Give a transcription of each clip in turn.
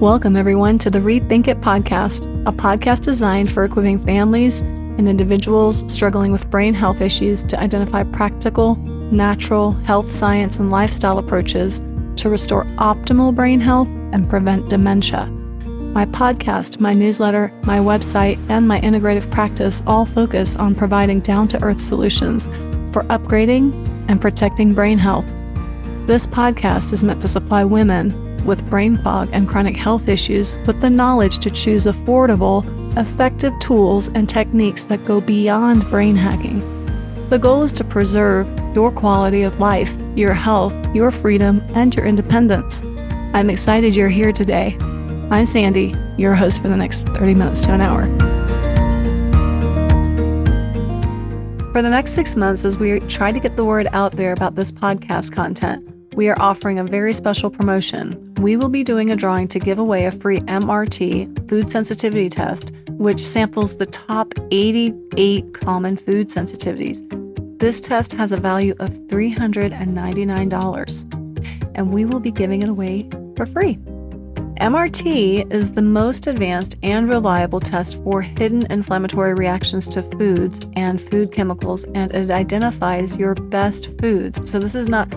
Welcome, everyone, to the Rethink It podcast, a podcast designed for equipping families and individuals struggling with brain health issues to identify practical, natural health science and lifestyle approaches to restore optimal brain health and prevent dementia. My podcast, my newsletter, my website, and my integrative practice all focus on providing down to earth solutions for upgrading and protecting brain health. This podcast is meant to supply women with brain fog and chronic health issues with the knowledge to choose affordable, effective tools and techniques that go beyond brain hacking. The goal is to preserve your quality of life, your health, your freedom, and your independence. I'm excited you're here today. I'm Sandy, your host for the next 30 minutes to an hour. For the next six months, as we try to get the word out there about this podcast content, we are offering a very special promotion. We will be doing a drawing to give away a free MRT food sensitivity test, which samples the top 88 common food sensitivities. This test has a value of $399, and we will be giving it away for free. MRT is the most advanced and reliable test for hidden inflammatory reactions to foods and food chemicals, and it identifies your best foods. So, this is not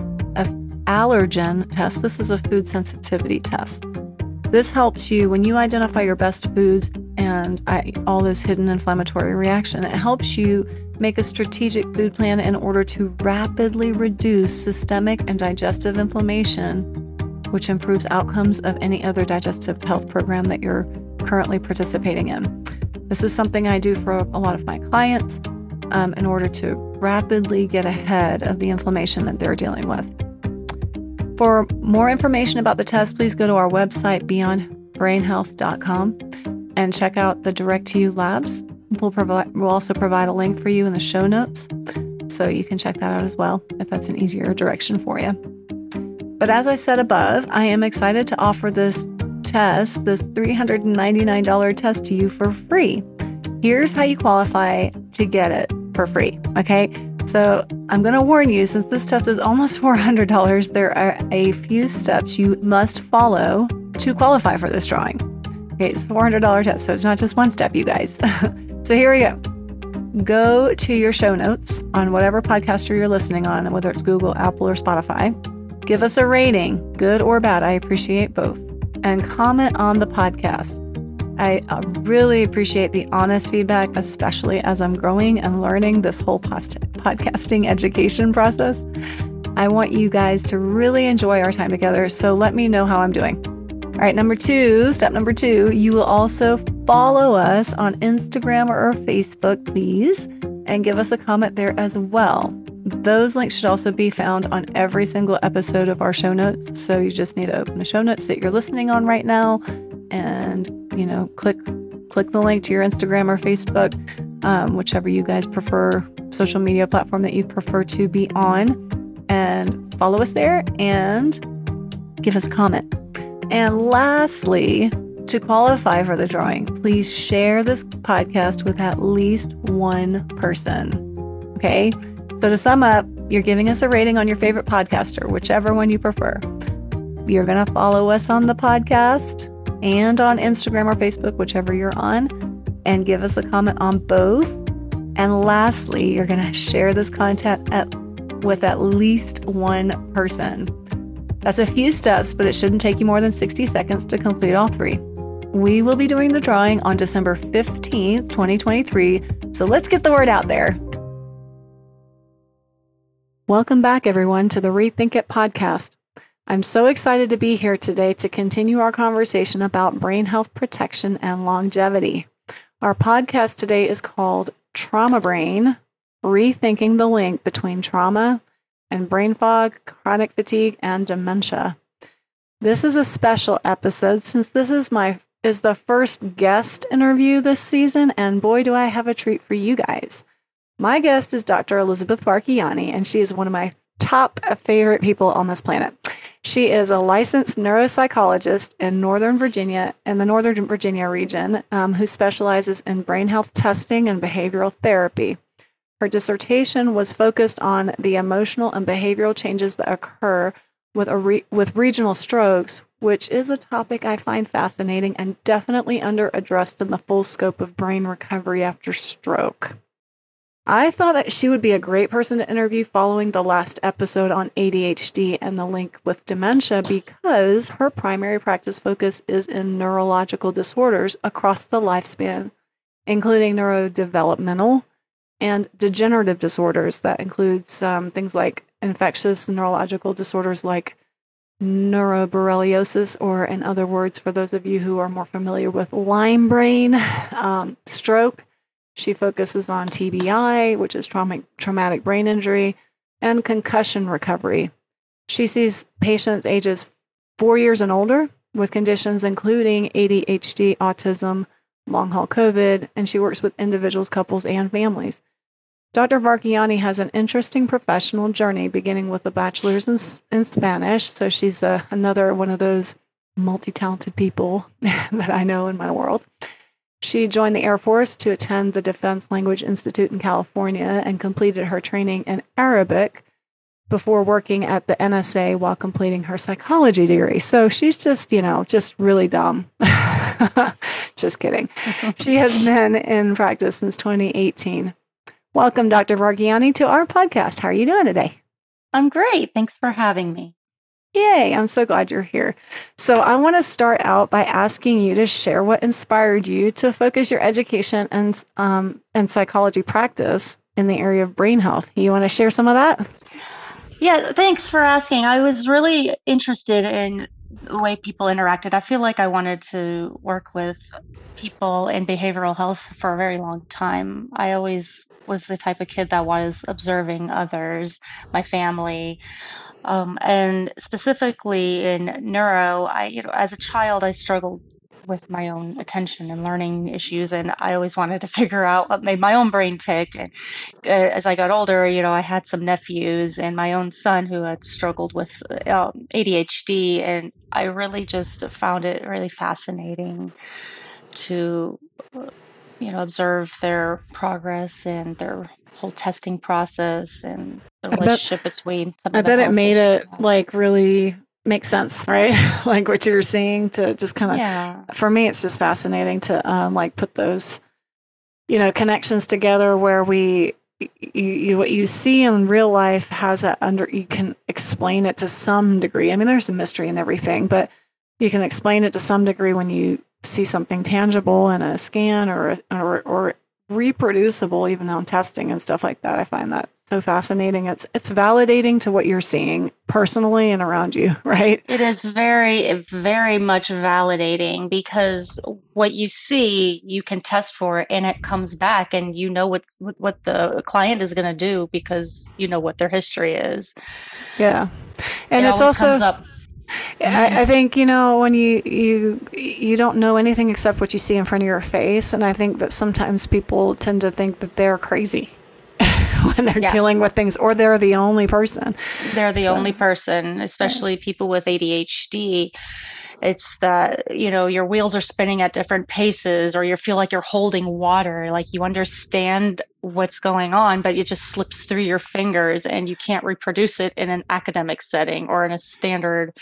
allergen test. This is a food sensitivity test. This helps you when you identify your best foods and I, all those hidden inflammatory reaction. It helps you make a strategic food plan in order to rapidly reduce systemic and digestive inflammation, which improves outcomes of any other digestive health program that you're currently participating in. This is something I do for a lot of my clients um, in order to rapidly get ahead of the inflammation that they're dealing with. For more information about the test, please go to our website, beyondbrainhealth.com, and check out the Direct to You labs. We'll, provide, we'll also provide a link for you in the show notes, so you can check that out as well if that's an easier direction for you. But as I said above, I am excited to offer this test, this $399 test to you for free. Here's how you qualify to get it for free. Okay. So I'm going to warn you since this test is almost $400, there are a few steps you must follow to qualify for this drawing. Okay, it's a $400 test, so it's not just one step, you guys. so here we go. Go to your show notes on whatever podcaster you're listening on, whether it's Google, Apple, or Spotify. Give us a rating, good or bad. I appreciate both. And comment on the podcast. I uh, really appreciate the honest feedback, especially as I'm growing and learning this whole post- podcasting education process. I want you guys to really enjoy our time together. So let me know how I'm doing. All right, number two, step number two, you will also follow us on Instagram or Facebook, please, and give us a comment there as well. Those links should also be found on every single episode of our show notes. So you just need to open the show notes that you're listening on right now and you know, click click the link to your Instagram or Facebook, um, whichever you guys prefer, social media platform that you prefer to be on, and follow us there and give us a comment. And lastly, to qualify for the drawing, please share this podcast with at least one person. Okay. So to sum up, you're giving us a rating on your favorite podcaster, whichever one you prefer. You're going to follow us on the podcast and on Instagram or Facebook, whichever you're on, and give us a comment on both. And lastly, you're going to share this content at, with at least one person. That's a few steps, but it shouldn't take you more than 60 seconds to complete all three. We will be doing the drawing on December 15th, 2023. So let's get the word out there. Welcome back, everyone, to the Rethink It podcast. I'm so excited to be here today to continue our conversation about brain health protection and longevity. Our podcast today is called Trauma Brain Rethinking the Link Between Trauma and Brain Fog, Chronic Fatigue, and Dementia. This is a special episode since this is my is the first guest interview this season and boy do I have a treat for you guys. My guest is Dr. Elisabeth Varkiani and she is one of my top favorite people on this planet. She is a licensed neuropsychologist in Northern Virginia, in the Northern Virginia region, um, who specializes in brain health testing and behavioral therapy. Her dissertation was focused on the emotional and behavioral changes that occur with, re- with regional strokes which is a topic I find fascinating and definitely under addressed in the full scope of brain recovery after stroke. I thought that she would be a great person to interview following the last episode on ADHD and the link with dementia because her primary practice focus is in neurological disorders across the lifespan, including neurodevelopmental and degenerative disorders. That includes um, things like infectious neurological disorders like neuroborreliosis, or in other words, for those of you who are more familiar with Lyme brain, um, stroke she focuses on TBI, which is traumatic, traumatic brain injury, and concussion recovery. She sees patients ages four years and older with conditions including ADHD, autism, long haul COVID, and she works with individuals, couples, and families. Dr. Varkiani has an interesting professional journey beginning with a bachelor's in, in Spanish. So she's uh, another one of those multi talented people that I know in my world. She joined the Air Force to attend the Defense Language Institute in California and completed her training in Arabic before working at the NSA while completing her psychology degree. So she's just, you know, just really dumb. just kidding. she has been in practice since 2018. Welcome, Dr. Varkiani, to our podcast. How are you doing today? I'm great. Thanks for having me. Yay, I'm so glad you're here. So, I want to start out by asking you to share what inspired you to focus your education and, um, and psychology practice in the area of brain health. You want to share some of that? Yeah, thanks for asking. I was really interested in the way people interacted. I feel like I wanted to work with people in behavioral health for a very long time. I always was the type of kid that was observing others, my family. Um, and specifically in neuro, I, you know, as a child, I struggled with my own attention and learning issues, and I always wanted to figure out what made my own brain tick. And uh, as I got older, you know, I had some nephews and my own son who had struggled with um, ADHD, and I really just found it really fascinating to, you know, observe their progress and their whole testing process and the relationship bet, between. I bet it made it like really make sense, right? like what you're seeing to just kind of. Yeah. For me, it's just fascinating to um, like put those, you know, connections together where we. You, you, what you see in real life has a under you can explain it to some degree. I mean, there's a mystery in everything, but you can explain it to some degree when you see something tangible in a scan or or, or reproducible even on testing and stuff like that. I find that so fascinating. It's it's validating to what you're seeing personally and around you, right? It is very very much validating because what you see, you can test for and it comes back and you know what what the client is going to do because you know what their history is. Yeah. And it it's also I, I, think you know when you you you don't know anything except what you see in front of your face, and I think that sometimes people tend to think that they're crazy when they're yeah. dealing with things, or they're the only person. They're the so, only person, especially yeah. people with ADHD it's that you know your wheels are spinning at different paces or you feel like you're holding water like you understand what's going on but it just slips through your fingers and you can't reproduce it in an academic setting or in a standard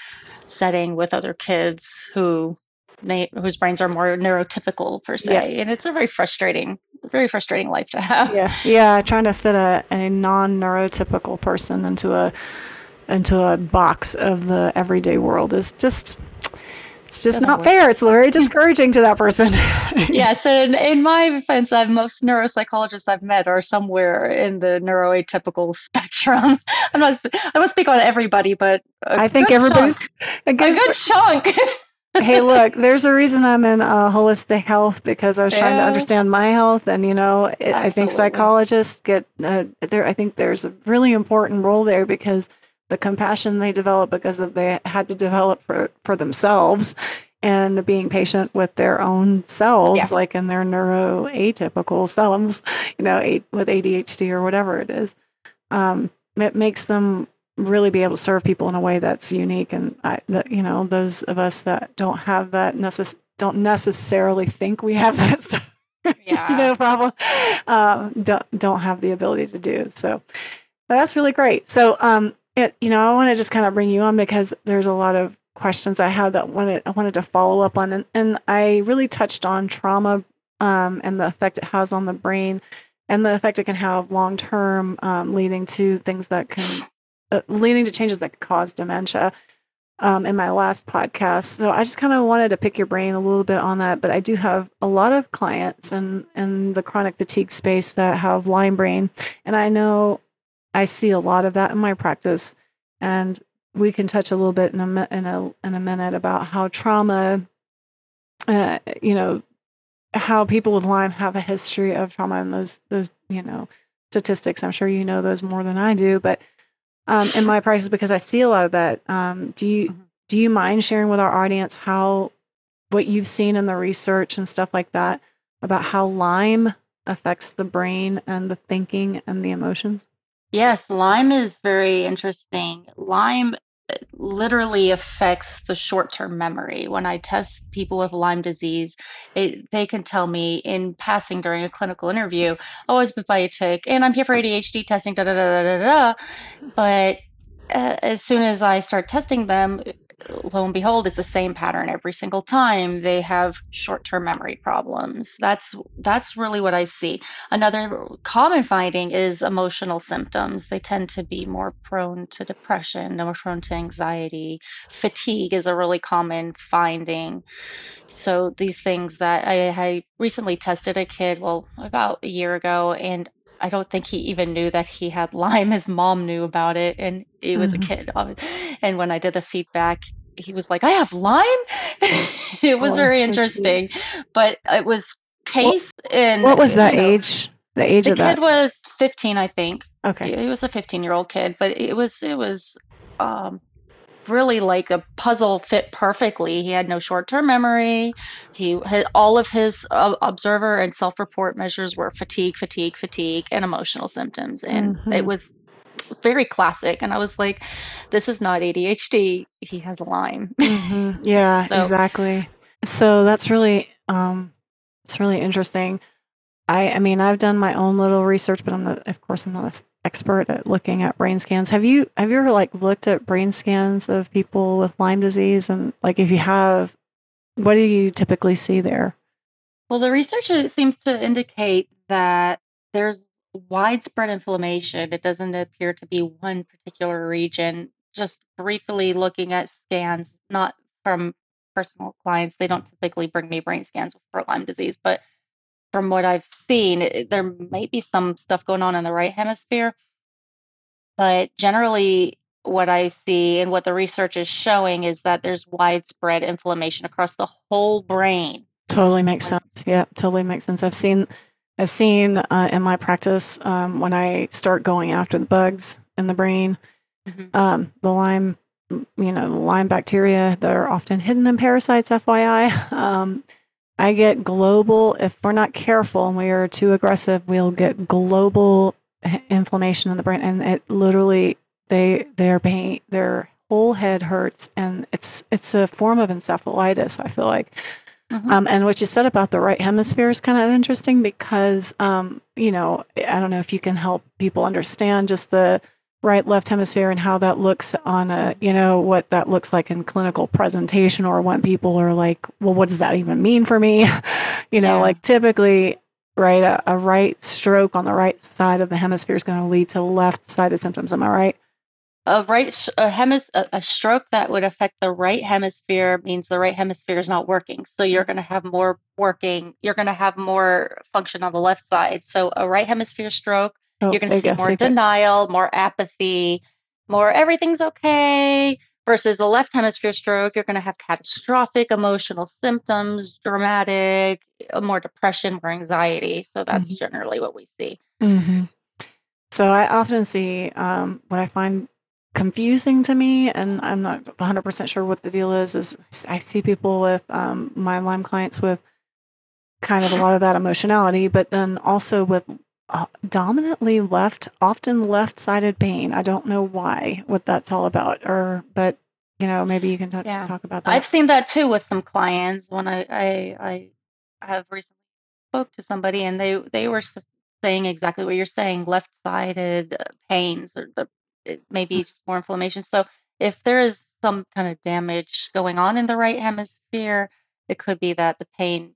setting with other kids who they, whose brains are more neurotypical per se. Yeah. and it's a very frustrating very frustrating life to have. Yeah. Yeah trying to fit a, a non-neurotypical person into a into a box of the everyday world is just it's just not fair. It's very discouraging to that person. yes, and in my defense, I've, most neuropsychologists I've met are somewhere in the neuroatypical spectrum. I'm not, I don't speak on everybody, but I think everybody's chunk, a good, a good chunk. hey, look, there's a reason I'm in uh, holistic health because I was trying to understand my health, and you know, it, I think psychologists get uh, there. I think there's a really important role there because the compassion they develop because of they had to develop for, for themselves and being patient with their own selves, yeah. like in their neuroatypical selves, you know, with ADHD or whatever it is. Um, it makes them really be able to serve people in a way that's unique. And I, that, you know, those of us that don't have that necess- don't necessarily think we have that stuff, yeah. you know, problem, uh, don't, don't have the ability to do. So that's really great. So, um, it, you know, I want to just kind of bring you on because there's a lot of questions I had that wanted I wanted to follow up on, and, and I really touched on trauma um, and the effect it has on the brain, and the effect it can have long term, um, leading to things that can uh, leading to changes that could cause dementia. Um, in my last podcast, so I just kind of wanted to pick your brain a little bit on that. But I do have a lot of clients in in the chronic fatigue space that have Lyme brain, and I know I see a lot of that in my practice. And we can touch a little bit in a in a in a minute about how trauma, uh, you know, how people with Lyme have a history of trauma and those those you know statistics. I'm sure you know those more than I do, but um, in my practice, because I see a lot of that. Um, do you mm-hmm. do you mind sharing with our audience how what you've seen in the research and stuff like that about how Lyme affects the brain and the thinking and the emotions? Yes, Lyme is very interesting. Lyme uh, literally affects the short-term memory. When I test people with Lyme disease, it, they can tell me in passing during a clinical interview, "Oh, I a tick, and I'm here for ADHD testing." Da da da da da da. But uh, as soon as I start testing them, lo and behold, it's the same pattern every single time. They have short-term memory problems. That's that's really what I see. Another common finding is emotional symptoms. They tend to be more prone to depression, more prone to anxiety. Fatigue is a really common finding. So these things that I, I recently tested a kid, well, about a year ago, and I don't think he even knew that he had Lyme. His mom knew about it, and it was mm-hmm. a kid. And when I did the feedback, he was like, "I have Lyme." it was oh, very so interesting, cute. but it was case what, in. What was that know, age? The age the of that kid was 15, I think. Okay, he, he was a 15 year old kid, but it was it was um, really like a puzzle fit perfectly. He had no short-term memory. He had all of his uh, observer and self-report measures were fatigue, fatigue, fatigue, and emotional symptoms, and mm-hmm. it was very classic. And I was like, "This is not ADHD. He has Lyme." Mm-hmm. Yeah, so, exactly. So that's really um, it's really interesting. I, I mean, I've done my own little research, but I'm not, of course, I'm not an expert at looking at brain scans. Have you, have you ever like looked at brain scans of people with Lyme disease? And like, if you have, what do you typically see there? Well, the research seems to indicate that there's widespread inflammation. It doesn't appear to be one particular region. Just briefly looking at scans, not from personal clients, they don't typically bring me brain scans for Lyme disease, but from what I've seen, it, there might be some stuff going on in the right hemisphere. But generally, what I see and what the research is showing is that there's widespread inflammation across the whole brain. Totally makes sense. Yeah, totally makes sense. I've seen, I've seen uh, in my practice um, when I start going after the bugs in the brain, mm-hmm. um, the Lyme, you know, the Lyme bacteria that are often hidden in parasites. FYI, um, I get global, if we're not careful and we are too aggressive, we'll get global inflammation in the brain. And it literally, they, their pain, their whole head hurts. And it's, it's a form of encephalitis, I feel like. Mm-hmm. Um, and what you said about the right hemisphere is kind of interesting because, um, you know, I don't know if you can help people understand just the, right left hemisphere and how that looks on a you know what that looks like in clinical presentation or when people are like well what does that even mean for me you know yeah. like typically right a, a, right stroke on the right side of the hemisphere is going to lead to left sided symptoms am i right a right a, hemis- a, a stroke that would affect the right hemisphere means the right hemisphere is not working so you're going to have more working you're going to have more function on the left side so a right hemisphere stroke Oh, You're going to see more denial, more apathy, more everything's okay. Versus the left hemisphere stroke, you're going to have catastrophic emotional symptoms, dramatic, more depression, more anxiety. So that's mm-hmm. generally what we see. Mm-hmm. So I often see um, what I find confusing to me, and I'm not 100% sure what the deal is, is I see people with um, my Lyme clients with kind of a lot of that emotionality, but then also with uh, dominantly left, often left-sided pain. I don't know why, what that's all about, or but you know, maybe you can talk, yeah. talk about that. I've seen that too with some clients when I I, I have recently spoke to somebody and they they were saying exactly what you're saying, left-sided uh, pains or the it maybe mm. just more inflammation. So if there is some kind of damage going on in the right hemisphere. It could be that the pain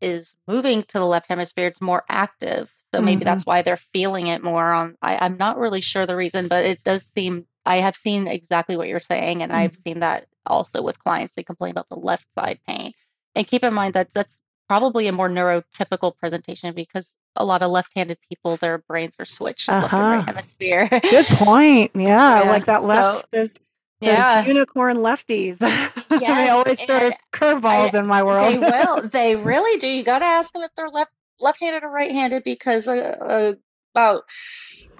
is moving to the left hemisphere. It's more active. So maybe hmm that's why they're feeling it more on. I, I'm not really sure the reason, but it does seem I have seen exactly what you're saying, and I've seen that also with clients. They complain about the left side pain. And keep in mind that that's probably a more neurotypical presentation because a lot of left-handed people, their brains are switched left and right Uh-huh. hemisphere. Good point. Yeah, Yeah. like that So left, those yeah. unicorn lefties. they Yes. always throw curveballs in my world. they will. They really do. You got to ask them if they're left left-handed or right-handed because uh, uh, about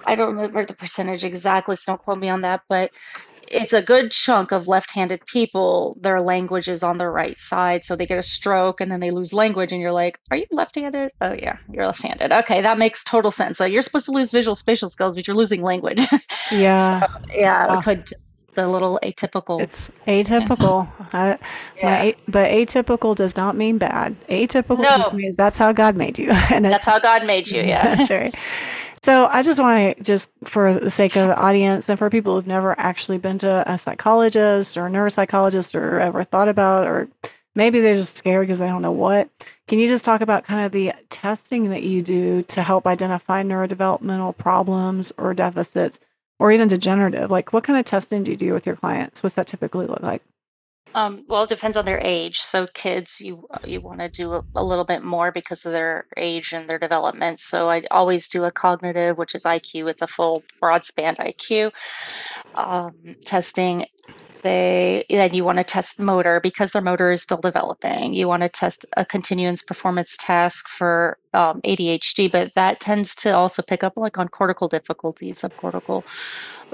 I don't remember the percentage exactly, so don't quote me on that, but it's a good chunk of left-handed people, their language is on the right side, so they get a stroke and then they lose language, and you're like, "Are you left-handed?" Oh yeah, you're left-handed. Okay, that makes total sense. So you're supposed to lose visual spatial skills, but you're losing language. yeah. So yeah, ah. Wow. could the little atypical. It's atypical. I, Yeah. a- but atypical does not mean bad. Atypical just means that's how God made you, and that's how God made you. Yeah. that's right. So I just want to just for the sake of the audience and for people who've never actually been to a psychologist or a neuropsychologist or ever thought about or maybe they're just scared because they don't know what. Can you just talk about kind of the testing that you do to help identify neurodevelopmental problems or deficits or even degenerative? Like what kind of testing do you do with your clients? What's that typically look like? Um, well, it depends on their age. So kids, you you want to do a, a little bit more because of their age and their development. So I always do a cognitive, which is IQ. It's a full broad span IQ um, testing. They then you want to test motor because their motor is still developing. You want to test a continuance performance task for um, ADHD, but that tends to also pick up like on cortical difficulties, subcortical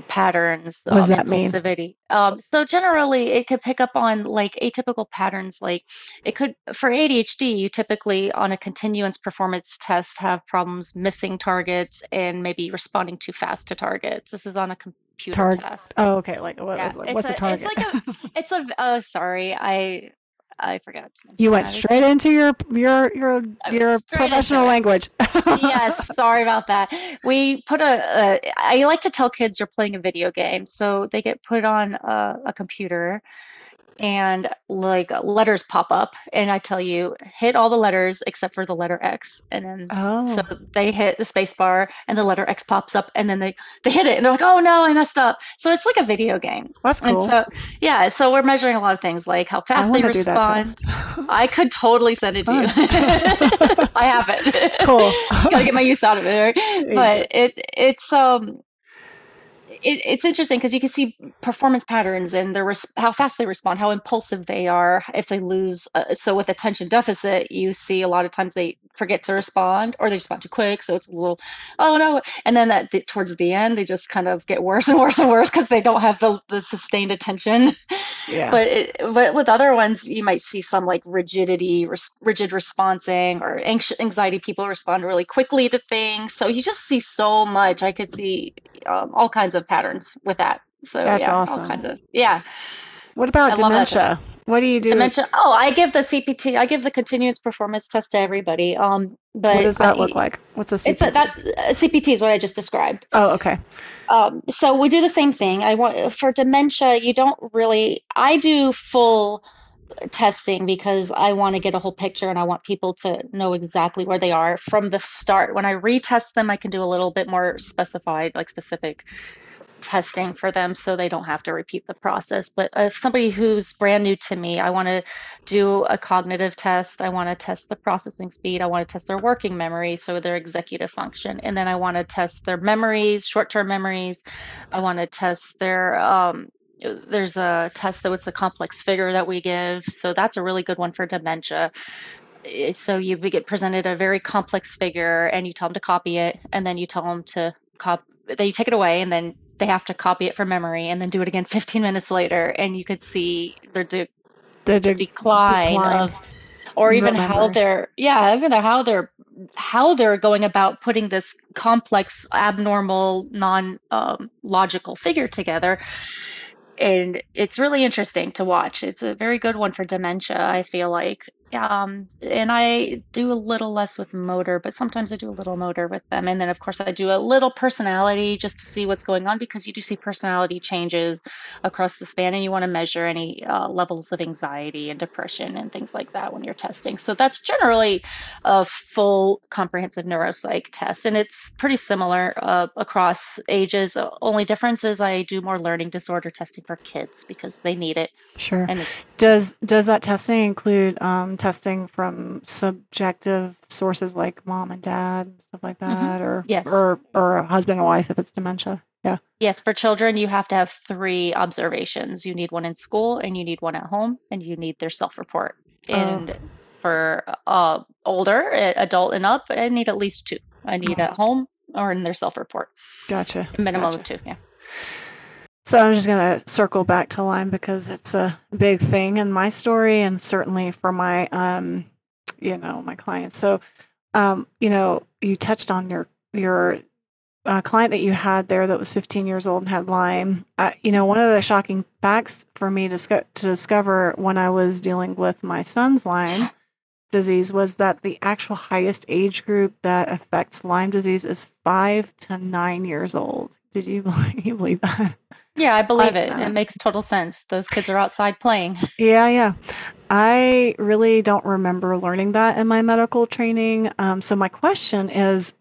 patterns, What does um, that mean? Um, so generally, it could pick up on like atypical patterns. Like it could for ADHD, you typically on a continuance performance test have problems missing targets and maybe responding too fast to targets. This is on a computer Target. test. Oh, okay. Like what, Yeah, it's what's the a it's target? like a it's a oh sorry I I forgot to You went. Straight into your your your your professional language. Yes, sorry about that. We put a, a I like to tell kids you're playing a video game, so they get put on a, a computer and like letters pop up and I tell you hit all the letters except for the letter X and then oh. so they hit the space bar and the letter X pops up and then they they hit it and they're like oh no I messed up so it's like a video game that's and cool. so yeah so we're measuring a lot of things like how fast they want to do that respond. I could totally send it to you. I have it. Cool. Gotta get my use out of it. right? But it it's um it, it's interesting because you can see performance patterns and their res- how fast they respond, how impulsive they are. If they lose, uh, so with attention deficit, you see a lot of times they forget to respond or they respond too quick. So it's a little, oh no. And then at the, towards the end, they just kind of get worse and worse and worse because they don't have the, the sustained attention. Yeah. But it, but with other ones, you might see some like rigidity, res- rigid responding, or anx- anxiety. People respond really quickly to things. So you just see so much. I could see um, all kinds of patterns with that. So That's yeah, all awesome. kinds of yeah. What about I love that test. dementia? What do you do? Dementia. Oh, I give the CPT. I give the continuous performance test to everybody. Um, but What does that look like? What's a CPT? it's a, that uh, CPT is what I just described. Oh, okay. Um, so we do the same thing. I want for dementia, you don't really. I do full testing because I want to get a whole picture and I want people to know exactly where they are from the start. When I retest them, I can do a little bit more specified, like specific testing for them so they don't have to repeat the process. But if somebody who's brand new to me, I want to do a cognitive test, I want to test the processing speed, I want to test their working memory, so their executive function, and then I want to test their memories, short-term memories. I want to test their um, there's a test that it's a complex figure that we give, so that's a really good one for dementia. Eh, So you get presented a very complex figure, and you tell them to copy it, and then you tell them to cop. They take it away, and then they have to copy it from memory, and then do it again 15 minutes later, and you could see their de- The de- decline decline of, or even how they're yeah, even how they're how they're going about putting this complex, abnormal, non um, logical figure together and it's really interesting to watch. It's a very good one for dementia, I feel like. Um, and I do a little less with motor, but sometimes I do a little motor with them. And then, of course, I do a little personality just to see what's going on because you do see personality changes across the span, and you want to measure any uh, levels of anxiety and depression and things like that when you're testing. So that's generally a full comprehensive neuropsych test, and it's pretty similar uh, across ages. The only difference is I do more learning disorder testing for kids because they need it. Sure. And does does that testing include um, testing from subjective sources like mom and dad and stuff like mm-hmm. that, mm-hmm. or yes. or or a husband and wife if it's dementia? Yeah. Yes, for children, you have to have three observations. You need one in school, and you need one at home, and you need their self-report. Oh. And for uh, older, adult and up, I need at least two. I need oh. at home or in their self-report. Gotcha. A minimum gotcha. of two. Yeah. So I'm just going to circle back to Lyme because it's a big thing in my story and certainly for my, um, you know, my clients. So, um, you know, you touched on your your uh, client that you had there that was 15 years old and had Lyme. Uh, you know, one of the shocking facts for me to, to discover when I was dealing with my son's Lyme disease was that the actual highest age group that affects Lyme disease is five to nine years old. Did you believe, you believe that? Yeah, I believe it. It makes total sense. Those kids are outside playing. Yeah, yeah. I really don't remember learning that in my medical training. Um, so my question is,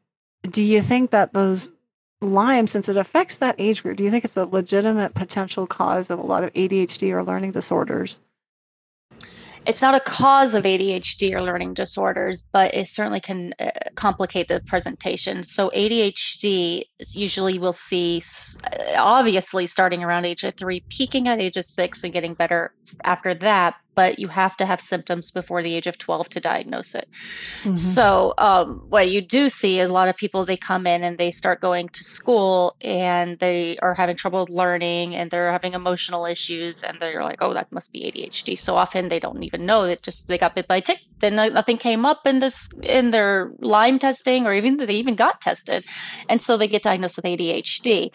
do you think that those Lyme, since it affects that age group, do you think it's a legitimate potential cause of a lot of ADHD or learning disorders? It's not a cause of ADHD or learning disorders, but it certainly can uh, complicate the presentation. So ADHD usually we'll see, obviously starting around age of three, peaking at age of six, and getting better after that but you have to have symptoms before the age of 12 to diagnose it. Mm-hmm. So, um, what you do see is a lot of people they come in and they start going to school and they are having trouble learning and they're having emotional issues and they're like, oh, that must be ADHD. So often they don't even know that just they got bit by a tick. Then nothing came up in this in their Lyme testing or even they even got tested, and so they get diagnosed with ADHD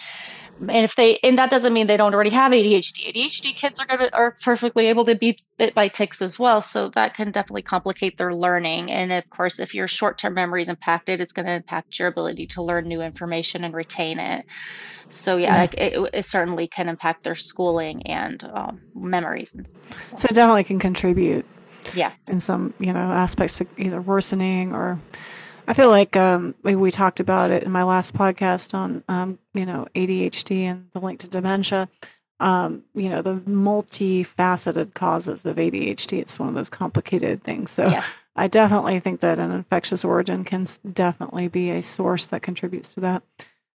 and if they and that doesn't mean they don't already have ADHD. ADHD kids are gonna are perfectly able to be bit by ticks as well, so that can definitely complicate their learning. And of course, if your short-term memory is impacted, it's going to impact your ability to learn new information and retain it. So yeah, yeah. It, it, certainly can impact their schooling and um, memories. And so it definitely can contribute. Yeah, in some you know aspects to either worsening or I feel like um, we talked about it in my last podcast on, um, you know, ADHD and the link to dementia. Um, you know, the multifaceted causes of ADHD. It's one of those complicated things. So yeah. I definitely think that an infectious origin can definitely be a source that contributes to that.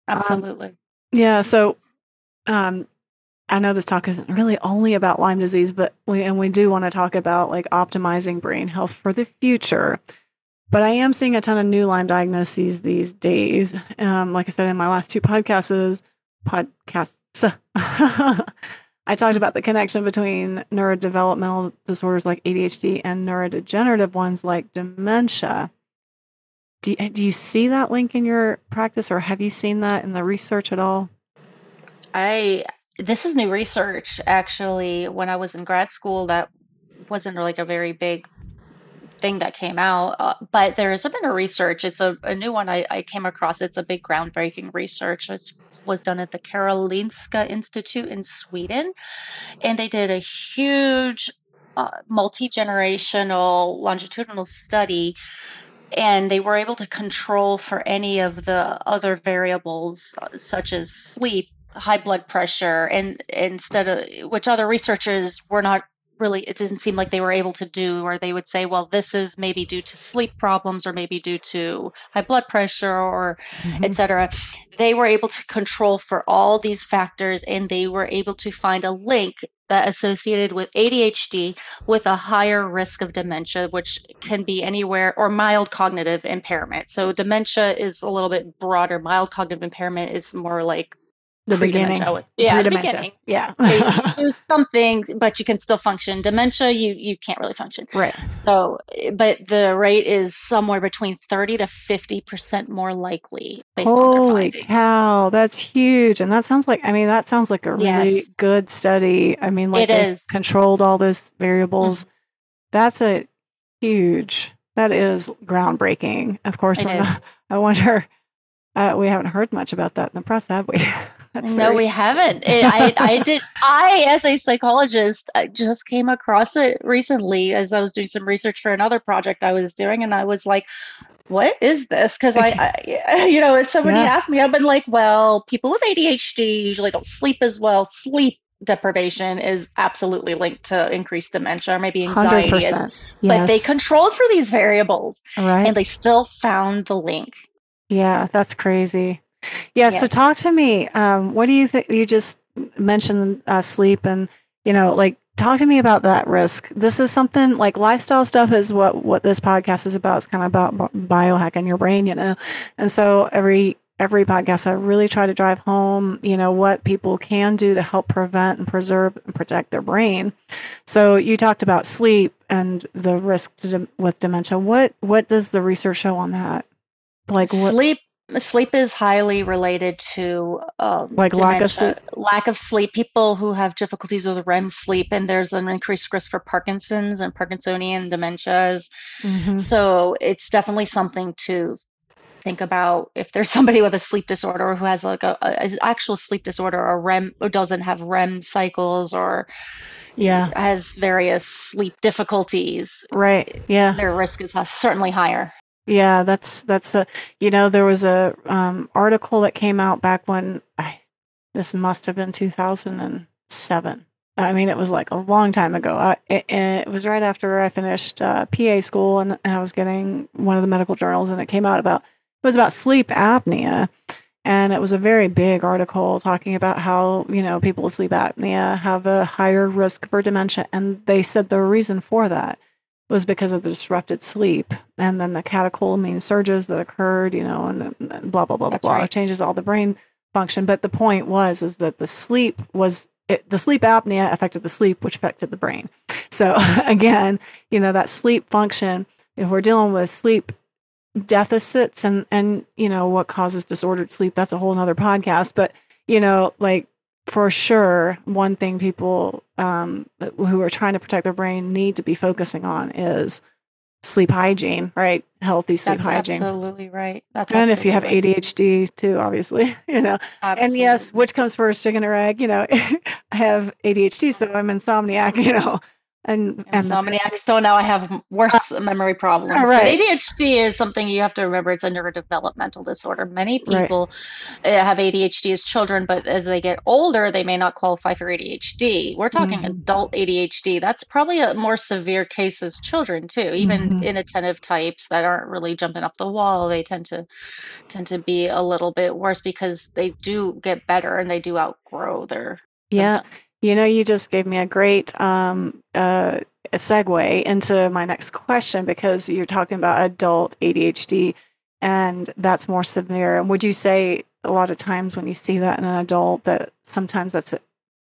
Um, Absolutely. yeah. So um, I know this talk isn't really only about Lyme disease, but we and we do want to talk about like optimizing brain health for the future. But I am seeing a ton of new Lyme diagnoses these days. Um, like I said in my last two podcasts, podcasts, I talked about the connection between neurodevelopmental disorders like ADHD and neurodegenerative ones like dementia. Do, do you see that link in your practice, or have you seen that in the research at all? I this is new research actually. When I was in grad school, that wasn't like a very big thing that came out. Uh, but there's been a research. It's a, a new one I, I, came across. It's a big groundbreaking research. It was done at the Karolinska Institute in Sweden, and they did a huge uh, multi generational longitudinal study. And they were able to control for any of the other variables, uh, such as sleep, high blood pressure, and instead of which other researchers were not really it didn't seem like they were able to do or they would say well this is maybe due to sleep problems or maybe due to high blood pressure or mm-hmm. etc they were able to control for all these factors and they were able to find a link that associated with ADHD with a higher risk of dementia, which can be anywhere or mild cognitive impairment. So dementia is a little bit broader. Mild cognitive impairment is more like the beginning. Yeah, the beginning. Yeah. you do something, but you can still function. Dementia, you you can't really function. Right. So, but the rate is somewhere between thirty to fifty percent more likely. Holy cow, that's huge! And that sounds like I mean that sounds like a really yes. good study. I mean, like it is controlled all those variables. Mm-hmm. That's a huge. That is groundbreaking. Of course, we're not- I wonder. Uh, we haven't heard much about that in the press, have we? That's no, we haven't. It, I, I did. I, as a psychologist, I just came across it recently as I was doing some research for another project I was doing, and I was like, "What is this?" Because I, I, you know, as somebody Yeah. asked me, I've been like, "Well, people with ADHD usually don't sleep as well. Sleep deprivation is absolutely linked to increased dementia or maybe anxiety." as- percent. But they controlled for these variables, right. and they still found the link. Yeah, that's crazy. Yeah, so talk to me. Um, what do you think? You just mentioned uh, sleep, and you know, like, talk to me about that risk. This is something like lifestyle stuff is what what this podcast is about. It's kind of about biohacking your brain, you know. And so every every podcast, I really try to drive home, you know, what people can do to help prevent and preserve and protect their brain. So you talked about sleep and the risk to dem- with dementia. What what does the research show on that? Like what? Sleep sleep is highly related to um, Like lack of dementia. Lack of sleep. People who have difficulties with REM sleep, and there's an increased risk for Parkinson's and Parkinsonian dementias. Mhm. So it's definitely something to think about if there's somebody with a sleep disorder who has like a, a, a actual sleep disorder or REM or doesn't have REM cycles or Yeah. has various sleep difficulties. Right. Yeah. Their risk is certainly higher. Yeah. That's that's a you know there was a um, article that came out back when I this must have been two thousand and seven. I mean, it was like a long time ago. I, it, it was right after I finished uh, PA school, and, and I was getting one of the medical journals, and it came out about it was about sleep apnea, and it was a very big article talking about how you know people with sleep apnea have a higher risk for dementia, and they said the reason for that was because of the disrupted sleep, and then the catecholamine surges that occurred, you know, and, and blah blah blah blah That's blah. right. It changes all the brain function. But the point was is that the sleep was it, the sleep apnea affected the sleep, which affected the brain. So again, you know that sleep function. If we're dealing with sleep deficits and and you know what causes disordered sleep, that's a whole nother podcast. But you know, like for sure, one thing people um, who are trying to protect their brain need to be focusing on is sleep hygiene, right? Healthy sleep That's hygiene. absolutely right. That's And if you have absolutely right. ADHD too, obviously, you know. And yes, which comes first, chicken or egg? You know, I have ADHD, so I'm insomniac. You know, and and Insomniac. So now I have worse memory problems. all But right. ADHD is something you have to remember. It's a neurodevelopmental disorder. Many people uh, have ADHD as children, but as they get older, they may not qualify for ADHD. We're talking Mhm. adult ADHD. That's probably a more severe case as children too. Even Mhm. inattentive types that aren't really jumping up the wall, they tend to tend to be a little bit worse because they do get better and they do outgrow their yeah, symptoms. You know, you just gave me a great um, uh, a segue into my next question because you're talking about adult ADHD, and that's more severe. And would you say a lot of times when you see that in an adult, that sometimes that's a,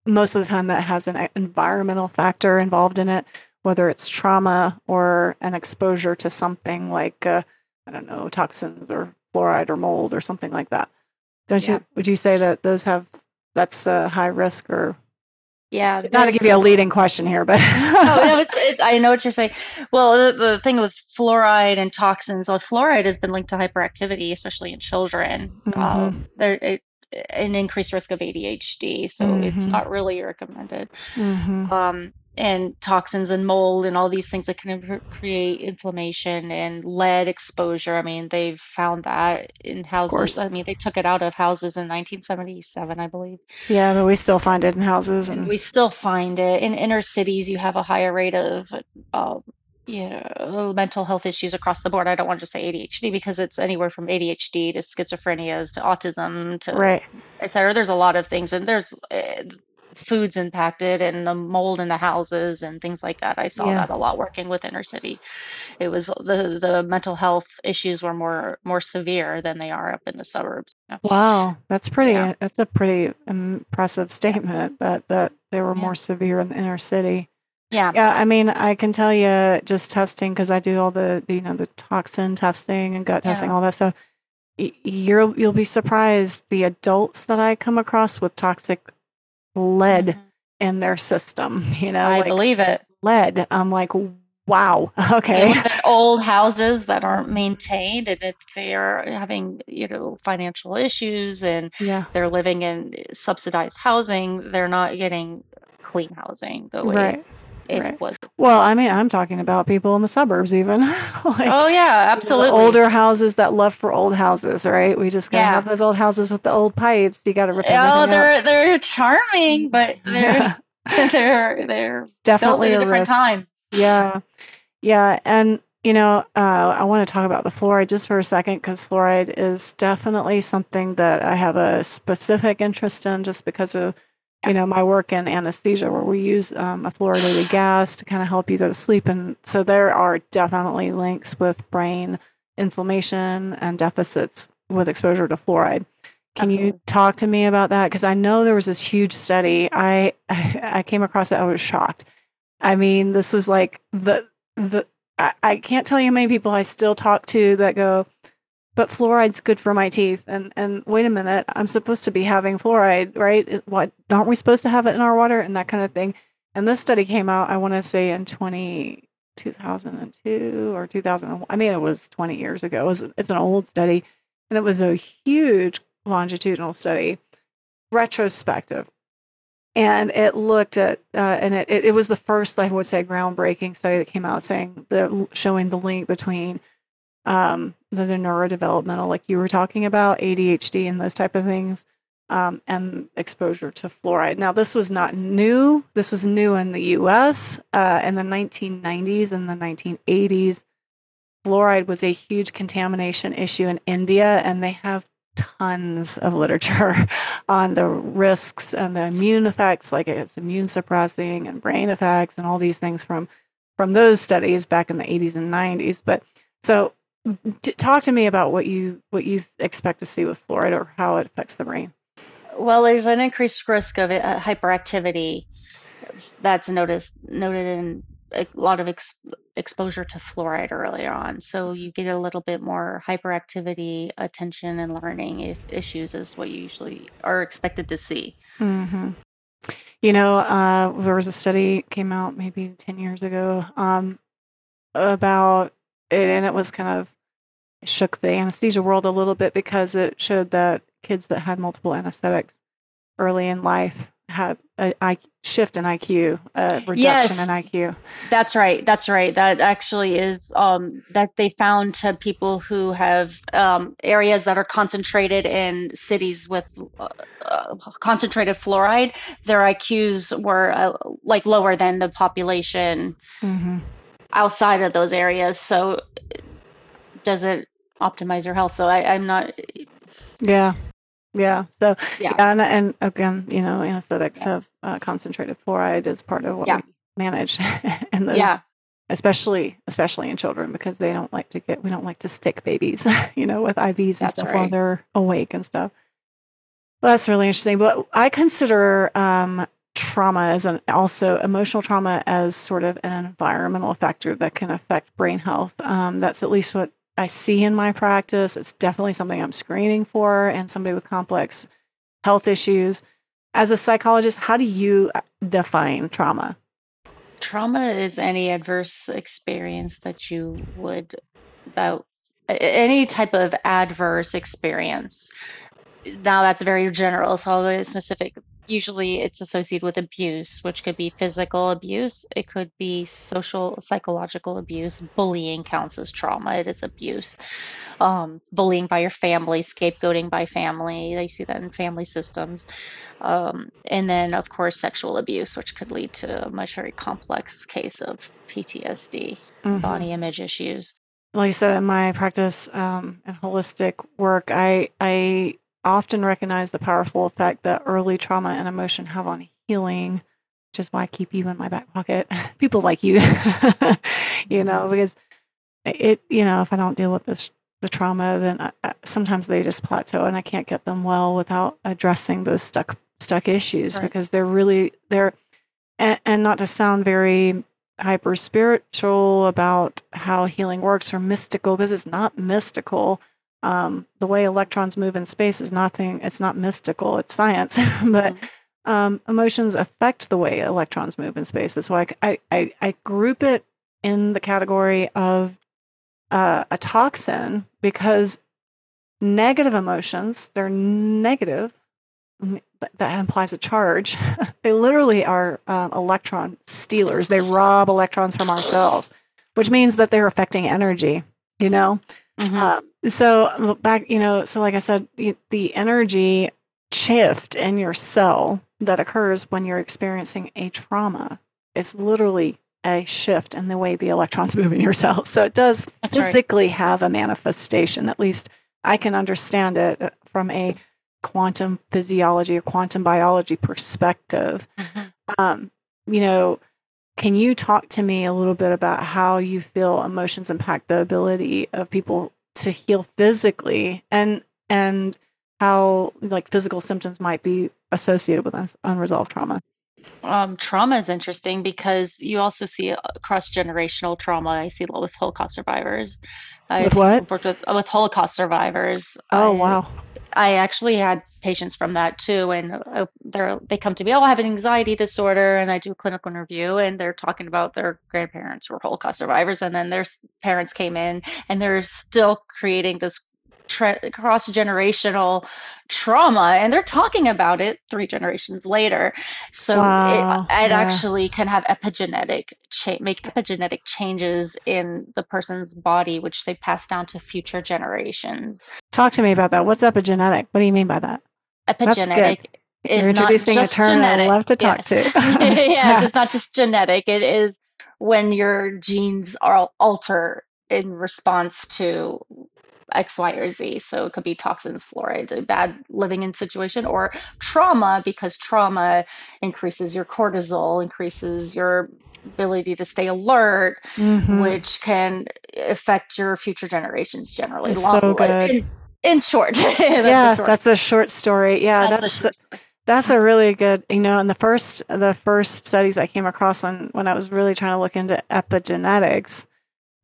most of the time that has an environmental factor involved in it, whether it's trauma or an exposure to something like uh, I don't know toxins or fluoride or mold or something like that. Don't Yeah. you? Would you say that those have that's a high risk or Yeah, not to give you a leading question here, but oh no, it's, it's I know what you're saying. Well, the, the thing with fluoride and toxins, well, fluoride has been linked to hyperactivity, especially in children. Mhm. Um, there, it, an increased risk of ADHD, so it's Mhm. not really recommended. Mhm. Um, and toxins and mold and all these things that can imp- create inflammation and lead exposure. I mean, they've found that in houses. I mean, they took it out of houses in 1977, I believe. yeah, but we still find it in houses And and we still find it in inner cities. You have a higher rate of, um, you know, mental health issues across the board. I don't want to just say ADHD because it's anywhere from ADHD to schizophrenias to autism to right. etc. There's a lot of things, and there's uh, foods impacted and the mold in the houses and things like that. I saw Yeah. that a lot working with inner city. It was the the mental health issues were more more severe than they are up in the suburbs. Wow, that's pretty. Yeah. That's a pretty impressive statement that that they were Yeah. more severe in the inner city. Yeah. Yeah, I mean, I can tell you just testing because I do all the, the you know the toxin testing and gut testing, Yeah. all that stuff. You're you'll be surprised the adults that I come across with toxic lead Mhm. in their system. You know, I like believe it. lead. I'm like, Wow. Okay. old houses that aren't maintained, and if they're having, you know, financial issues and Yeah. they're living in subsidized housing, they're not getting clean housing the way Right. It Right. was. Well, I mean, I'm talking about people in the suburbs, even like Oh yeah, absolutely. older houses that love for old houses, right? We just gotta Yeah. have those old houses with the old pipes. You gotta rip Oh, they're else. they're charming, but they're they're they're Definitely a a different risk. time. Yeah. Yeah. And, you know, uh, I want to talk about the fluoride just for a second because fluoride is definitely something that I have a specific interest in just because of, you know, my work in anesthesia where we use um, a fluoridated gas to kind of help you go to sleep. And so there are definitely links with brain inflammation and deficits with exposure to fluoride. Can you talk to me about that? Because I know there was this huge study. I I came across it. I was shocked. I mean, this was like the the I, I can't tell you how many people I still talk to that go, but fluoride's good for my teeth. And and wait a minute, I'm supposed to be having fluoride, right? What aren't we supposed to have it in our water and that kind of thing? And this study came out, I want to say in 20, 2002 or 2001. I mean, it was 20 years ago. It was, it's an old study, and it was a huge longitudinal study, retrospective and it looked at uh, and it, it was the first i would say groundbreaking study that came out saying the showing the link between um, the, neurodevelopmental like you were talking about adhd and those type of things um, and exposure to fluoride. Now this was not new. This was new in the us uh, in the 1990s and the 1980s fluoride was a huge contamination issue in india and they have tons of literature on the risks and the immune effects like it's immune suppressing and brain effects and all these things from from those studies back in the 80s and 90s but so t- talk to me about what you what you expect to see with fluoride or how it affects the brain Well, there's an increased risk of uh, hyperactivity that's noticed noted in a lot of ex- exposure to fluoride earlier on. So you get a little bit more hyperactivity, attention, and learning if issues is what you usually are expected to see. hmm you know uh, there was a study came out maybe 10 years ago um, about and it was kind of it shook the anesthesia world a little bit because it showed that kids that had multiple anesthetics early in life had a I, shift in IQ, a reduction Yes. in IQ. That's right. That's right. That actually is um, that they found to people who have um, areas that are concentrated in cities with uh, uh, concentrated fluoride. Their IQs were uh, like lower than the population hmm outside of those areas. So does it optimize your health? So I, I'm not. Yeah, yeah. So Yeah. yeah, and, and again, you know, anesthetics have uh, concentrated fluoride as part of what Yeah. we manage, and those, Yeah. especially especially in children because they don't like to get we don't like to stick babies, you know, with IVs and That's stuff while they're awake and stuff. Well, that's really interesting. But I consider um, trauma as an also emotional trauma as sort of an environmental factor that can affect brain health. Um, that's at least what I see in my practice. It's definitely something I'm screening for, and somebody with complex health issues. As a psychologist, how do you uh, define trauma? Trauma is any adverse experience that you would that any type of adverse experience. Now that's very general, so I'll go to specific. Usually it's associated with abuse, which could be physical abuse, it could be social psychological abuse. Bullying counts as trauma, it is abuse. Um, bullying by your family, scapegoating by family. They see that in family systems. Um, and then, of course, sexual abuse, which could lead to a much very complex case of PTSD, Mhm. body image issues. like I said in my practice um, and holistic work, I I often recognize the powerful effect that early trauma and emotion have on healing, which is why I keep you in my back pocket. People like you, you know, mm-hmm. because it you know if I don't deal with this the trauma, then I, I- sometimes they just plateau, and I can't get them well without addressing those stuck stuck issues Right. because they're really they're and, and not to sound very hyper spiritual about how healing works or mystical because it's not mystical. Um, the way electrons move in space is nothing, it's not mystical, it's science. but um, emotions affect the way electrons move in space. That's why I, I, I group it in the category of uh, a toxin because negative emotions, they're negative, that implies a charge. they literally are um, electron stealers. They rob electrons from our cells, which means that they're affecting energy, you know? Mm-hmm. Um, so, back, you know, so like I said, the, the energy shift in your cell that occurs when you're experiencing a trauma is literally a shift in the way the electrons move in your cells. So it does That's physically right. have a manifestation. At least I can understand it uh, from a quantum physiology or quantum biology perspective. Mm-hmm. Um, you know, can you talk to me a little bit about how you feel emotions impact the ability of people to heal physically and and how like physical symptoms might be associated with unresolved trauma? Um, trauma is interesting because you also see cross generational trauma. I see a lot with Holocaust survivors. I've what? Worked with with Holocaust survivors. Oh I, wow! I actually had patients from that too, and uh, they they come to me. Oh, I have an anxiety disorder, and I do a clinical interview, and they're talking about their grandparents were Holocaust survivors, and then their parents came in, and they're still creating this tra- cross generational trauma and they're talking about it three generations later so wow. it, it yeah. actually can have epigenetic cha- make epigenetic changes in the person's body which they pass down to future generations talk to me about that what's epigenetic what do you mean by that epigenetic is You're introducing a term genetic. I love to talk yes. to. yeah, it's not just genetic. It is when your genes are alter in response to X, Y, or Z. So it could be toxins, fluoride, a bad living in situation, or trauma because trauma increases your cortisol, increases your ability to stay alert, mm-hmm. which can affect your future generations generally. It's so good. In, in short, that's yeah, short. that's a short story. Yeah, that's. that's that's a really good, you know, and the first the first studies I came across on when I was really trying to look into epigenetics,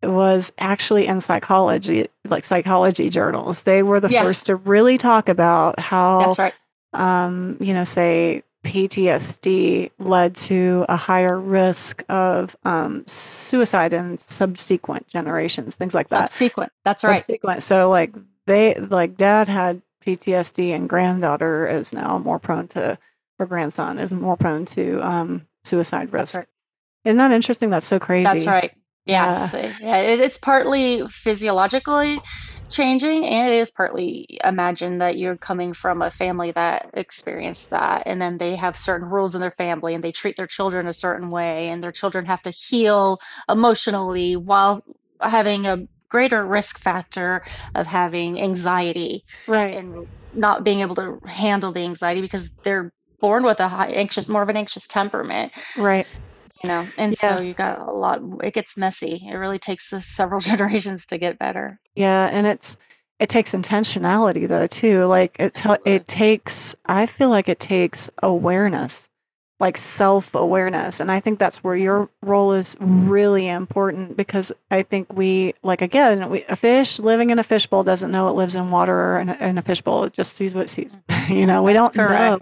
was actually in psychology, like psychology journals. They were the yes. first to really talk about how, That's right. um, you know, say PTSD led to a higher risk of um, suicide in subsequent generations, things like that. Subsequent. That's right. Subsequent. So, like, they, like, dad had PTSD, and granddaughter is now more prone to, or grandson is more prone to um, suicide risk. Right. Isn't that interesting? That's so crazy. That's right. Yes, yeah. yeah, it's partly physiologically changing, and it is partly imagine that you're coming from a family that experienced that, and then they have certain rules in their family, and they treat their children a certain way, and their children have to heal emotionally while having a greater risk factor of having anxiety, right, and not being able to handle the anxiety because they're born with a high anxious, more of an anxious temperament, right you know and yeah. so you got a lot it gets messy. It really takes several generations to get better. Yeah and it's it takes intentionality though too. Like it it takes i feel like it takes awareness like self-awareness and i think that's where your role is really important because i think we like again we, a fish living in a fishbowl doesn't know it lives in water or in a, in a fishbowl. It just sees what it sees mm-hmm. you know we don't know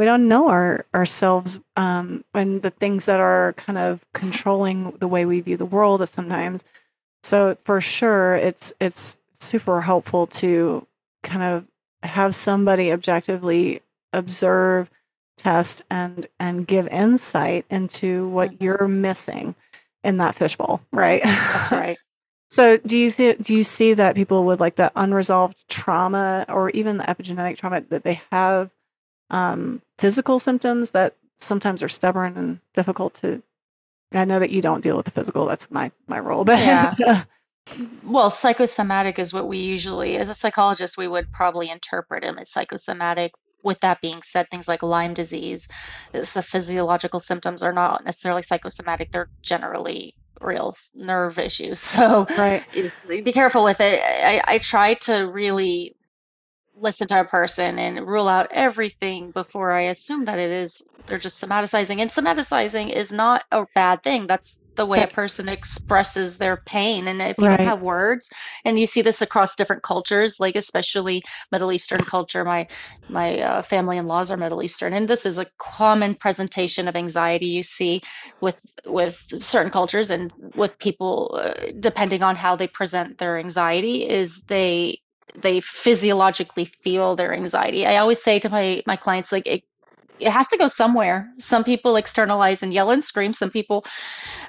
we don't know our ourselves um, and the things that are kind of controlling the way we view the world sometimes. So for sure, it's it's super helpful to kind of have somebody objectively observe, test, and and give insight into what mm-hmm. you're missing in that fishbowl, right? That's right. so do you th- do you see that people with like the unresolved trauma or even the epigenetic trauma that they have um, physical symptoms that sometimes are stubborn and difficult to. I know that you don't deal with the physical. That's my my role, but yeah. well, psychosomatic is what we usually, as a psychologist, we would probably interpret them as psychosomatic. With that being said, things like Lyme disease, the physiological symptoms are not necessarily psychosomatic. They're generally real nerve issues. So right. be careful with it. I, I try to really listen to a person and rule out everything before I assume that it is they're just somaticizing. And somaticizing is not a bad thing. That's the way a person expresses their pain. And if you Right. don't have words, and you see this across different cultures, like especially Middle Eastern culture, my my uh, family in laws are Middle Eastern, and this is a common presentation of anxiety you see with with certain cultures and with people, uh, depending on how they present their anxiety, is they they physiologically feel their anxiety. I always say to my my clients, like it, it has to go somewhere. Some people externalize and yell and scream. Some people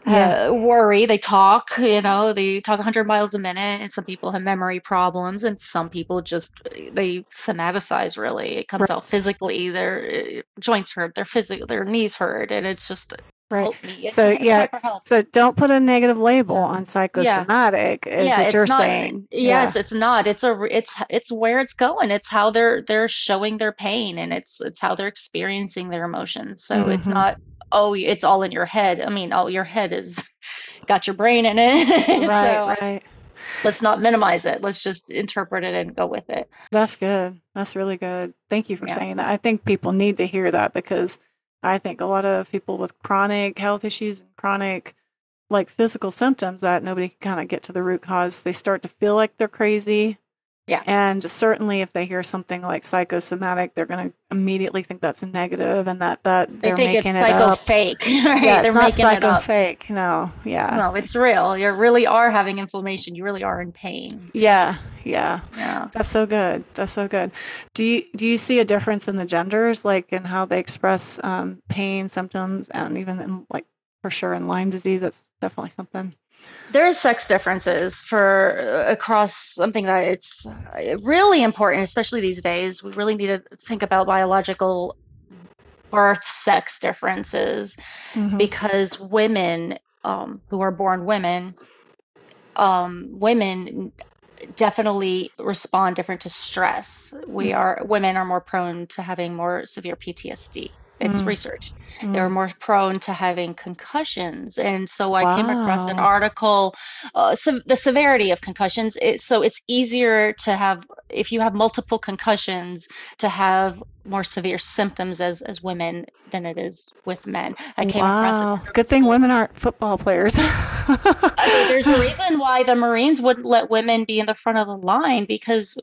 Yeah. uh, worry. They talk, you know, they talk 100 miles a minute. And some people have memory problems, and some people just they somaticize. Really, it comes Right. out physically. Their uh, joints hurt. Their physical, their knees hurt, and it's just Right. So, yeah, So don't put a negative label on psychosomatic, is yeah, what it's you're not. saying. Yes, it's not. It's a. It's it's where it's going. It's how they're they're showing their pain, and it's it's how they're experiencing their emotions. So it's Mhm. not. Oh, it's all in your head. I mean, oh, your head is got your brain in it. Right, so right. let's not minimize it. Let's just interpret it and go with it. That's good. That's really good. Thank you for Yeah. saying that. I think people need to hear that because I think a lot of people with chronic health issues and chronic like physical symptoms that nobody can kind of get to the root cause, they start to feel like they're crazy. Yeah. And certainly if they hear something like psychosomatic, they're going to immediately think that's negative and that that They they're think it's making it up. fake, right? Yeah, They're it's not making it up. fake. No. Yeah. No, it's real. You really are having inflammation. You really are in pain. Yeah. Yeah. Yeah. That's so good. That's so good. Do you do you see a difference in the genders, like in how they express um, pain symptoms, and even in, like for sure in Lyme disease? That's definitely something. There's sex differences for uh, across something that it's uh, really important, especially these days. We really need to think about biological birth sex differences Mhm. because women um, who are born women, um, women definitely respond different to stress. We Mhm. are women are more prone to having more severe PTSD. It's Mm. research. Mm. They're more prone to having concussions, and so I came across an article, uh, the severity of concussions. It, so it's easier to have if you have multiple concussions to have more severe symptoms as as women than it is with men. I came Wow. an It's a good thing women aren't football players. I mean, there's a reason why the Marines wouldn't let women be in the front of the line because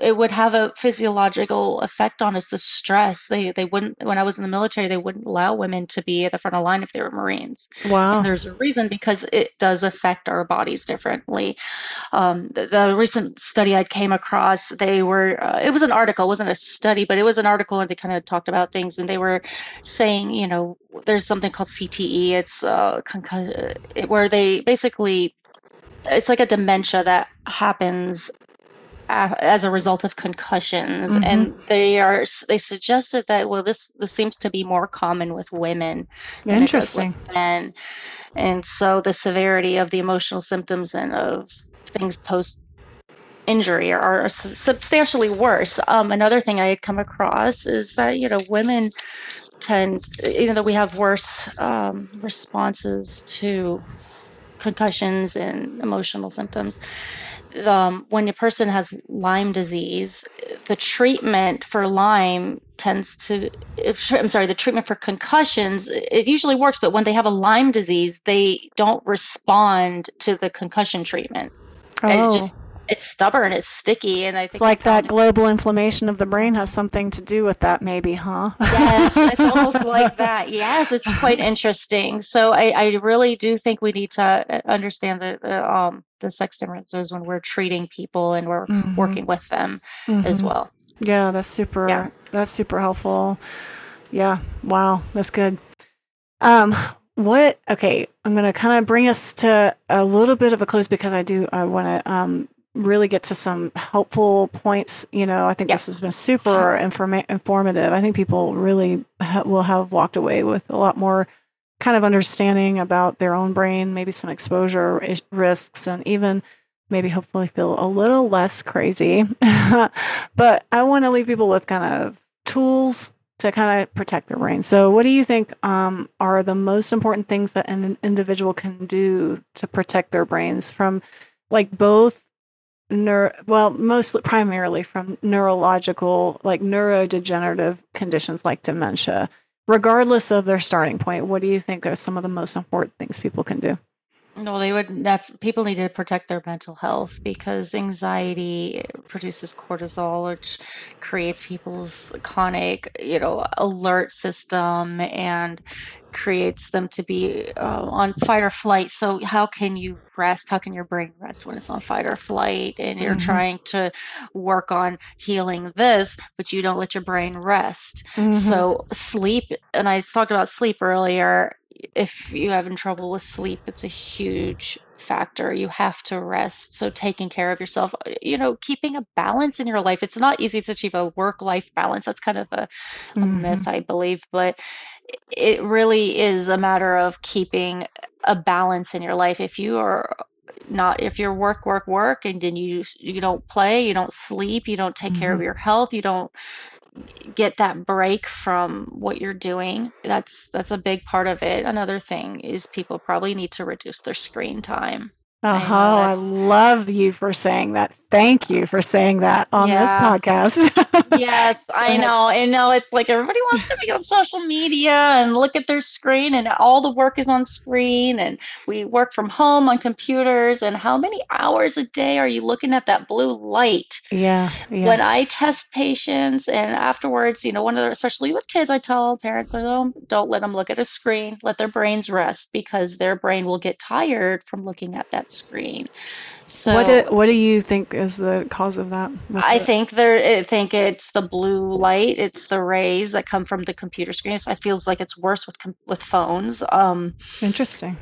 it would have a physiological effect on us. The stress they they wouldn't. When I was in the military, they wouldn't allow women to be at the front of the line if they were Marines. wow. And there's a reason because it does affect our bodies differently. Um, the, the recent study I came across, they were, uh, it was an article, it wasn't a study, but it was an article and they kind of talked about things and they were saying, you know, there's something called CTE. It's uh, where they basically, it's like a dementia that happens a- as a result of concussions Mhm. and they are they suggested that well this this seems to be more common with women than it with Interesting. men and so the severity of the emotional symptoms and of things post injury are, substantially worse. Um, another thing I had come across is that you know women tend, even though we have worse um, responses to concussions and emotional symptoms. Um, when a person has Lyme disease, the treatment for Lyme tends to, if, I'm sorry, the treatment for concussions, it usually works, but when they have a Lyme disease, they don't respond to the concussion treatment. And it Oh, just, it's stubborn, it's sticky, and I it's like that global inflammation of the brain has something to do with that, maybe, huh? Yes, it's almost like that. Yes, it's quite interesting. So I, I really do think we need to uh, understand the, the um the sex differences when we're treating people and we're Mhm. working with them as Mhm. well. Yeah, that's super. Yeah. That's super helpful. Yeah. Wow, that's good. Um, what? Okay, I'm gonna kind of bring us to a little bit of a close because I do. I want to um really get to some helpful points. You know, I think Yeah. this has been super informa- informative. I think people really ha- will have walked away with a lot more kind of understanding about their own brain, maybe some exposure is- risks, and even maybe hopefully feel a little less crazy. but I want to leave people with kind of tools to kind of protect their brain. So, what do you think um, are the most important things that an individual can do to protect their brains from, like both? Neuro, well, mostly primarily from neurological, like neurodegenerative conditions like dementia, regardless of their starting point, what do you think are some of the most important things people can do? No, they would. Def- people need to protect their mental health because anxiety produces cortisol, which creates people's chronic, you know, alert system and creates them to be uh, on fight or flight. So, how can you rest? How can your brain rest when it's on fight or flight and you're Mhm. trying to work on healing this, but you don't let your brain rest? Mhm. So, sleep, and I talked about sleep earlier. If you're having trouble with sleep, it's a huge factor. You have to rest. So, taking care of yourself, uh, you know, keeping a balance in your life. It's not easy to achieve a work life balance. That's kind of a, a Mhm. myth, I believe, but it really is a matter of keeping a balance in your life. If you are not if you're work work work and then you you don't play you don't sleep you don't take care of Mhm. your health you don't get that break from what you're doing that's that's a big part of it another thing is people probably need to reduce their screen time Oh, I uh-huh, I love you for saying that. Thank you for saying that on this podcast. Yes, I know. I know it's like everybody wants to be on social media and look at their screen, and all the work is on screen, and we work from home on computers. And how many hours a day are you looking at that blue light? Yeah, When. I test patients, and afterwards, you know, one of the, especially with kids, I tell parents, I don't, don't let them look at a screen. Let their brains rest because their brain will get tired from looking at that screen. What do what do you think is the cause of that? What's I it? think there, I think it's the blue light, it's the rays that come from the computer screens. I feels like it's worse with with phones. Um, Interesting.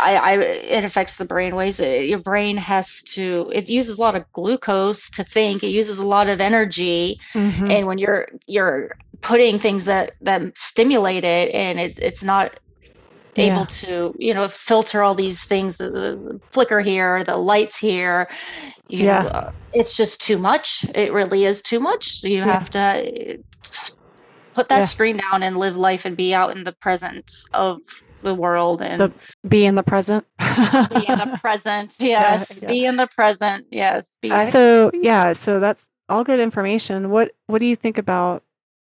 I, I, it affects the brain waves. It- your brain has to, it uses a lot of glucose to think. It uses a lot of energy, Mm-hmm. and when you're you're putting things that that stimulate it, and it, it's not Yeah, able to, you know, filter all these things, the, the flicker here, the lights here, you know, yeah, uh, it's just too much. It really is too much. You yeah, have to put that yeah. screen down and live life and be out in the presence of the world The and be in the present. be in the present. Yes, yeah. be in the present. Yes, be Uh, so yeah, so that's all good information. What what do you think about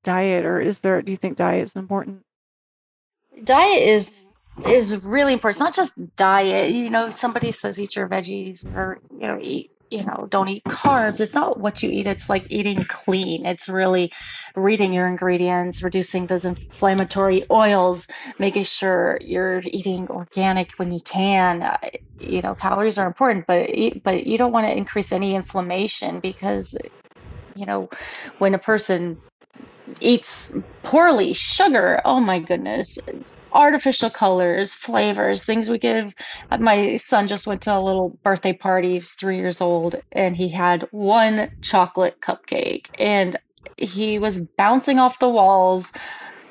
diet, or is there? Do you think diet is important? diet is is really important. It's not just diet. You know, somebody says eat your veggies or you know eat you know don't eat carbs. It's not what you eat. It's like eating clean. It's really reading your ingredients, reducing those inflammatory oils, making sure you're eating organic when you can. Uh, You know, calories are important, but but you don't want to increase any inflammation because you know when a person eats poorly, sugar, oh my goodness, artificial colors, flavors, things we give. uh, My son just went to a little birthday party, he's three years old, and he had one chocolate cupcake, and he was bouncing off the walls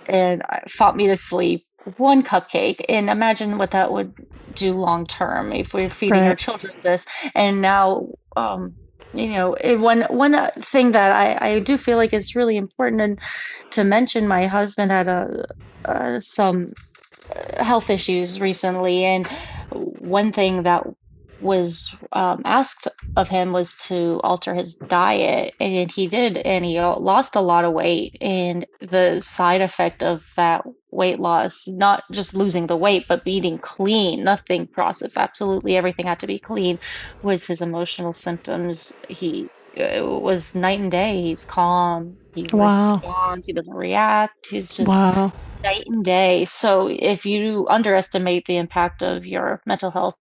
and uh, fought me to sleep. One cupcake, and imagine what that would do long term if we're feeding our children this. And now, um, you know, it- one one uh, thing that I I do feel like is really important and to mention, my husband had a uh, some health issues recently, and one thing that was um, asked of him was to alter his diet, and he did, and he uh, lost a lot of weight. And the side effect of that weight loss, not just losing the weight, but eating clean, nothing processed, absolutely everything had to be clean, was his emotional symptoms. He it was night and day. He's calm. He Wow. responds. He doesn't react. He's just Wow. night and day. So if you underestimate the impact of your mental health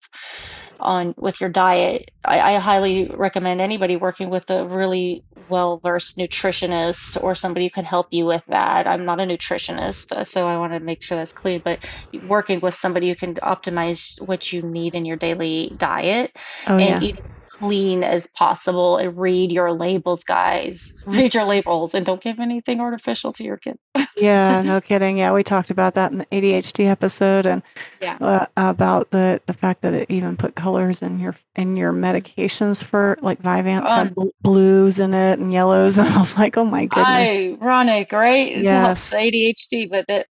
on with your diet, I, I highly recommend anybody working with a really well-versed nutritionist or somebody who can help you with that. I'm not a nutritionist, uh, so I want to make sure that's clear, but working with somebody who can optimize what you need in your daily diet Oh yeah. and eat clean as possible and read your labels, guys. Read your labels and don't give anything artificial to your kids. Yeah, no kidding. Yeah, we talked about that in the ADHD episode, and Yeah. uh, about the the fact that it even put colors in your in your medications for like Vyvanse had Um, bl- blues in it and yellows, and I was like, oh my goodness. ironic, right? It Yes. ADHD, but it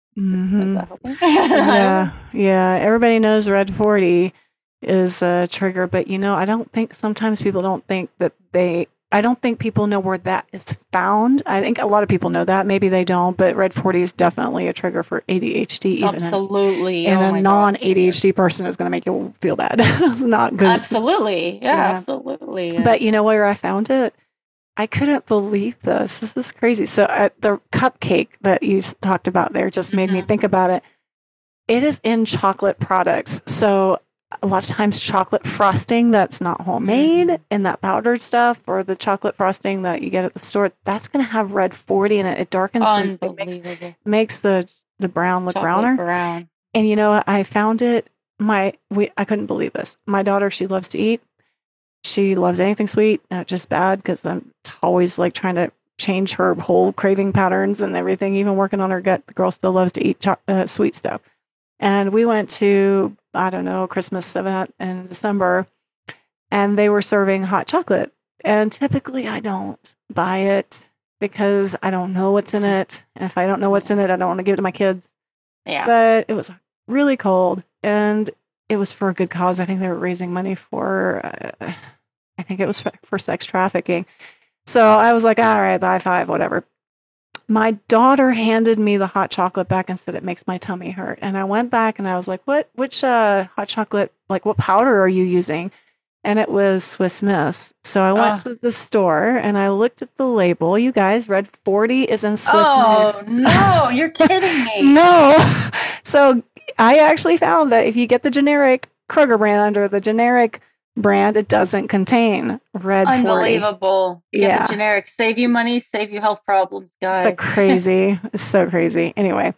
does hmm that helping? I don't Yeah, yeah. Everybody knows Red 40 is a trigger, but you know, I don't think sometimes people don't think that they I don't think people know where that is found. I think a lot of people know that. Maybe they don't, but Red 40 is definitely a trigger for ADHD. Even absolutely. And oh a non ADHD person is going to make you feel bad. it's not good. Absolutely. Yeah, yeah, absolutely. But you know where I found it? I couldn't believe this. This is crazy. So uh, the cupcake that you talked about there just made mm-hmm. me think about it. It is in chocolate products. So a lot of times chocolate frosting that's not homemade mm-hmm. and that powdered stuff or the chocolate frosting that you get at the store that's going to have red 40 in it. It darkens the, it makes, makes, the the brown look chocolate browner. brown. and you know i found it my we i couldn't believe this. My daughter she loves to eat. She loves anything sweet not just bad because i'm always like trying to change her whole craving patterns and everything even working on her gut. The girl still loves to eat cho- uh, sweet stuff. And we went to I don't know, Christmas event in December, and they were serving hot chocolate. And typically I don't buy it because I don't know what's in it. And if I don't know what's in it, I don't want to give it to my kids. Yeah. But it was really cold and it was for a good cause. I think they were raising money for, uh, I think it was for sex trafficking. So I was like, all right, buy five, whatever my daughter handed me the hot chocolate back and said it makes my tummy hurt. And I went back and I was like, "What? Which uh, hot chocolate? Like, what powder are you using?" And it was Swiss Miss. So I went uh. to the store and I looked at the label. You guys, red forty is in Swiss oh, Miss. Oh no, you're kidding me! no. So I actually found that if you get the generic Kroger brand or the generic brand, it doesn't contain red Unbelievable. 40. Get yeah. the generic. Save you money, save you health problems, guys. It's so crazy. it's so crazy. Anyway,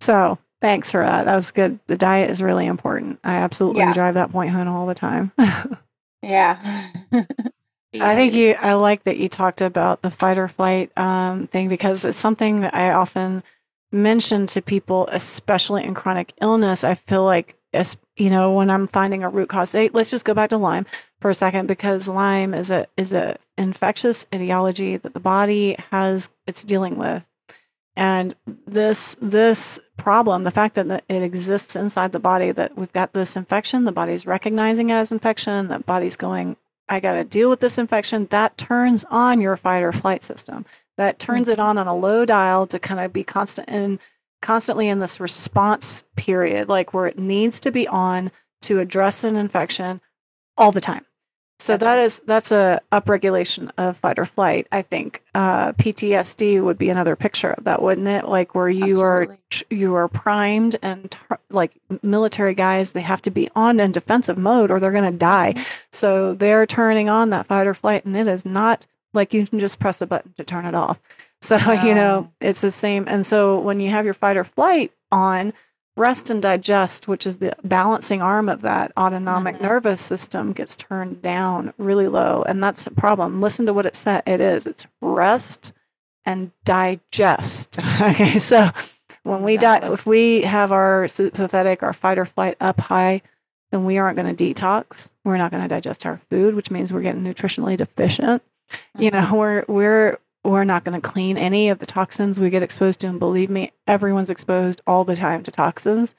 so thanks for that. That was good. The diet is really important. I absolutely yeah. drive that point home all the time. yeah. I think you, I like that you talked about the fight or flight um, thing because it's something that I often mention to people, especially in chronic illness. I feel like you know, when I'm finding a root cause. Let's just go back to Lyme for a second because Lyme is a is a infectious etiology that the body has it's dealing with. And this this problem, the fact that it exists inside the body, that we've got this infection, the body's recognizing it as infection, the body's going, I got to deal with this infection. That turns on your fight or flight system. That turns it mm-hmm. on on a low dial to kind of be constant in constantly in this response period, like where it needs to be on to address an infection all the time. So that's that is, that's a upregulation of fight or flight. I think uh, PTSD would be another picture of that, wouldn't it? Like where you Absolutely. are you are primed and like military guys, they have to be on in defensive mode or they're going to die. Mm-hmm. So they're turning on that fight or flight, and it is not like you can just press a button to turn it off. So, you know, it's the same. And so when you have your fight or flight on, rest and digest, which is the balancing arm of that autonomic mm-hmm. nervous system, gets turned down really low. And that's a problem. Listen to what it said it is it's rest and digest. okay. So when we die, if we have our sympathetic, our fight or flight up high, then we aren't going to detox. We're not going to digest our food, which means we're getting nutritionally deficient. Mm-hmm. You know, we're we're we're not going to clean any of the toxins we get exposed to. And believe me, everyone's exposed all the time to toxins.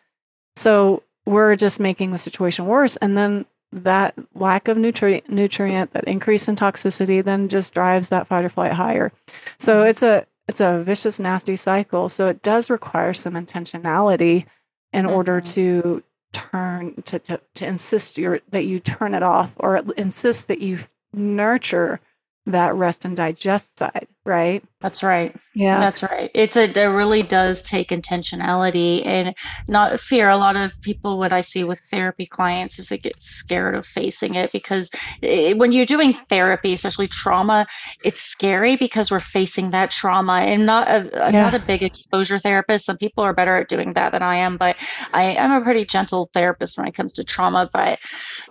So we're just making the situation worse. And then that lack of nutrient, nutrient, that increase in toxicity, then just drives that fight or flight higher. So mm-hmm. it's a it's a vicious, nasty cycle. So it does require some intentionality in mm-hmm. order to turn to, to to insist your that you turn it off or insist that you nurture that rest and digest side, right? That's right. Yeah. That's right. It's a, it really does take intentionality and not fear. A lot of people, what I see with therapy clients is they get scared of facing it because it, when you're doing therapy, especially trauma, it's scary because we're facing that trauma. And not a, yeah. not a big exposure therapist. Some people are better at doing that than I am, but I am a pretty gentle therapist when it comes to trauma, but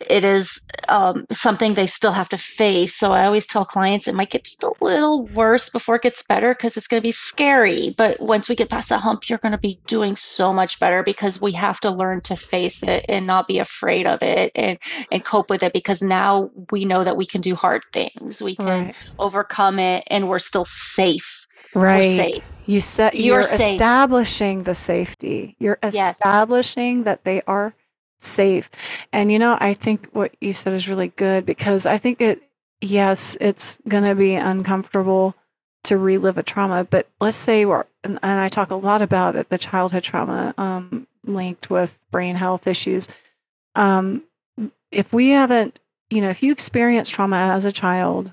it is um, something they still have to face. So I always tell clients it might get just a little worse before it gets better because it's going to be scary. But once we get past that hump, you're going to be doing so much better because we have to learn to face it and not be afraid of it and, and cope with it because now we know that we can do hard things. We can right. overcome it and we're still safe. Right. Safe. You set you're, you're establishing the safety. You're establishing yes. that they are safe. And you know, I think what you said is really good because I think it yes, it's going to be uncomfortable to relive a trauma, but let's say we're, and, and I talk a lot about it, the childhood trauma um, linked with brain health issues. Um, if we haven't, you know, if you experience trauma as a child,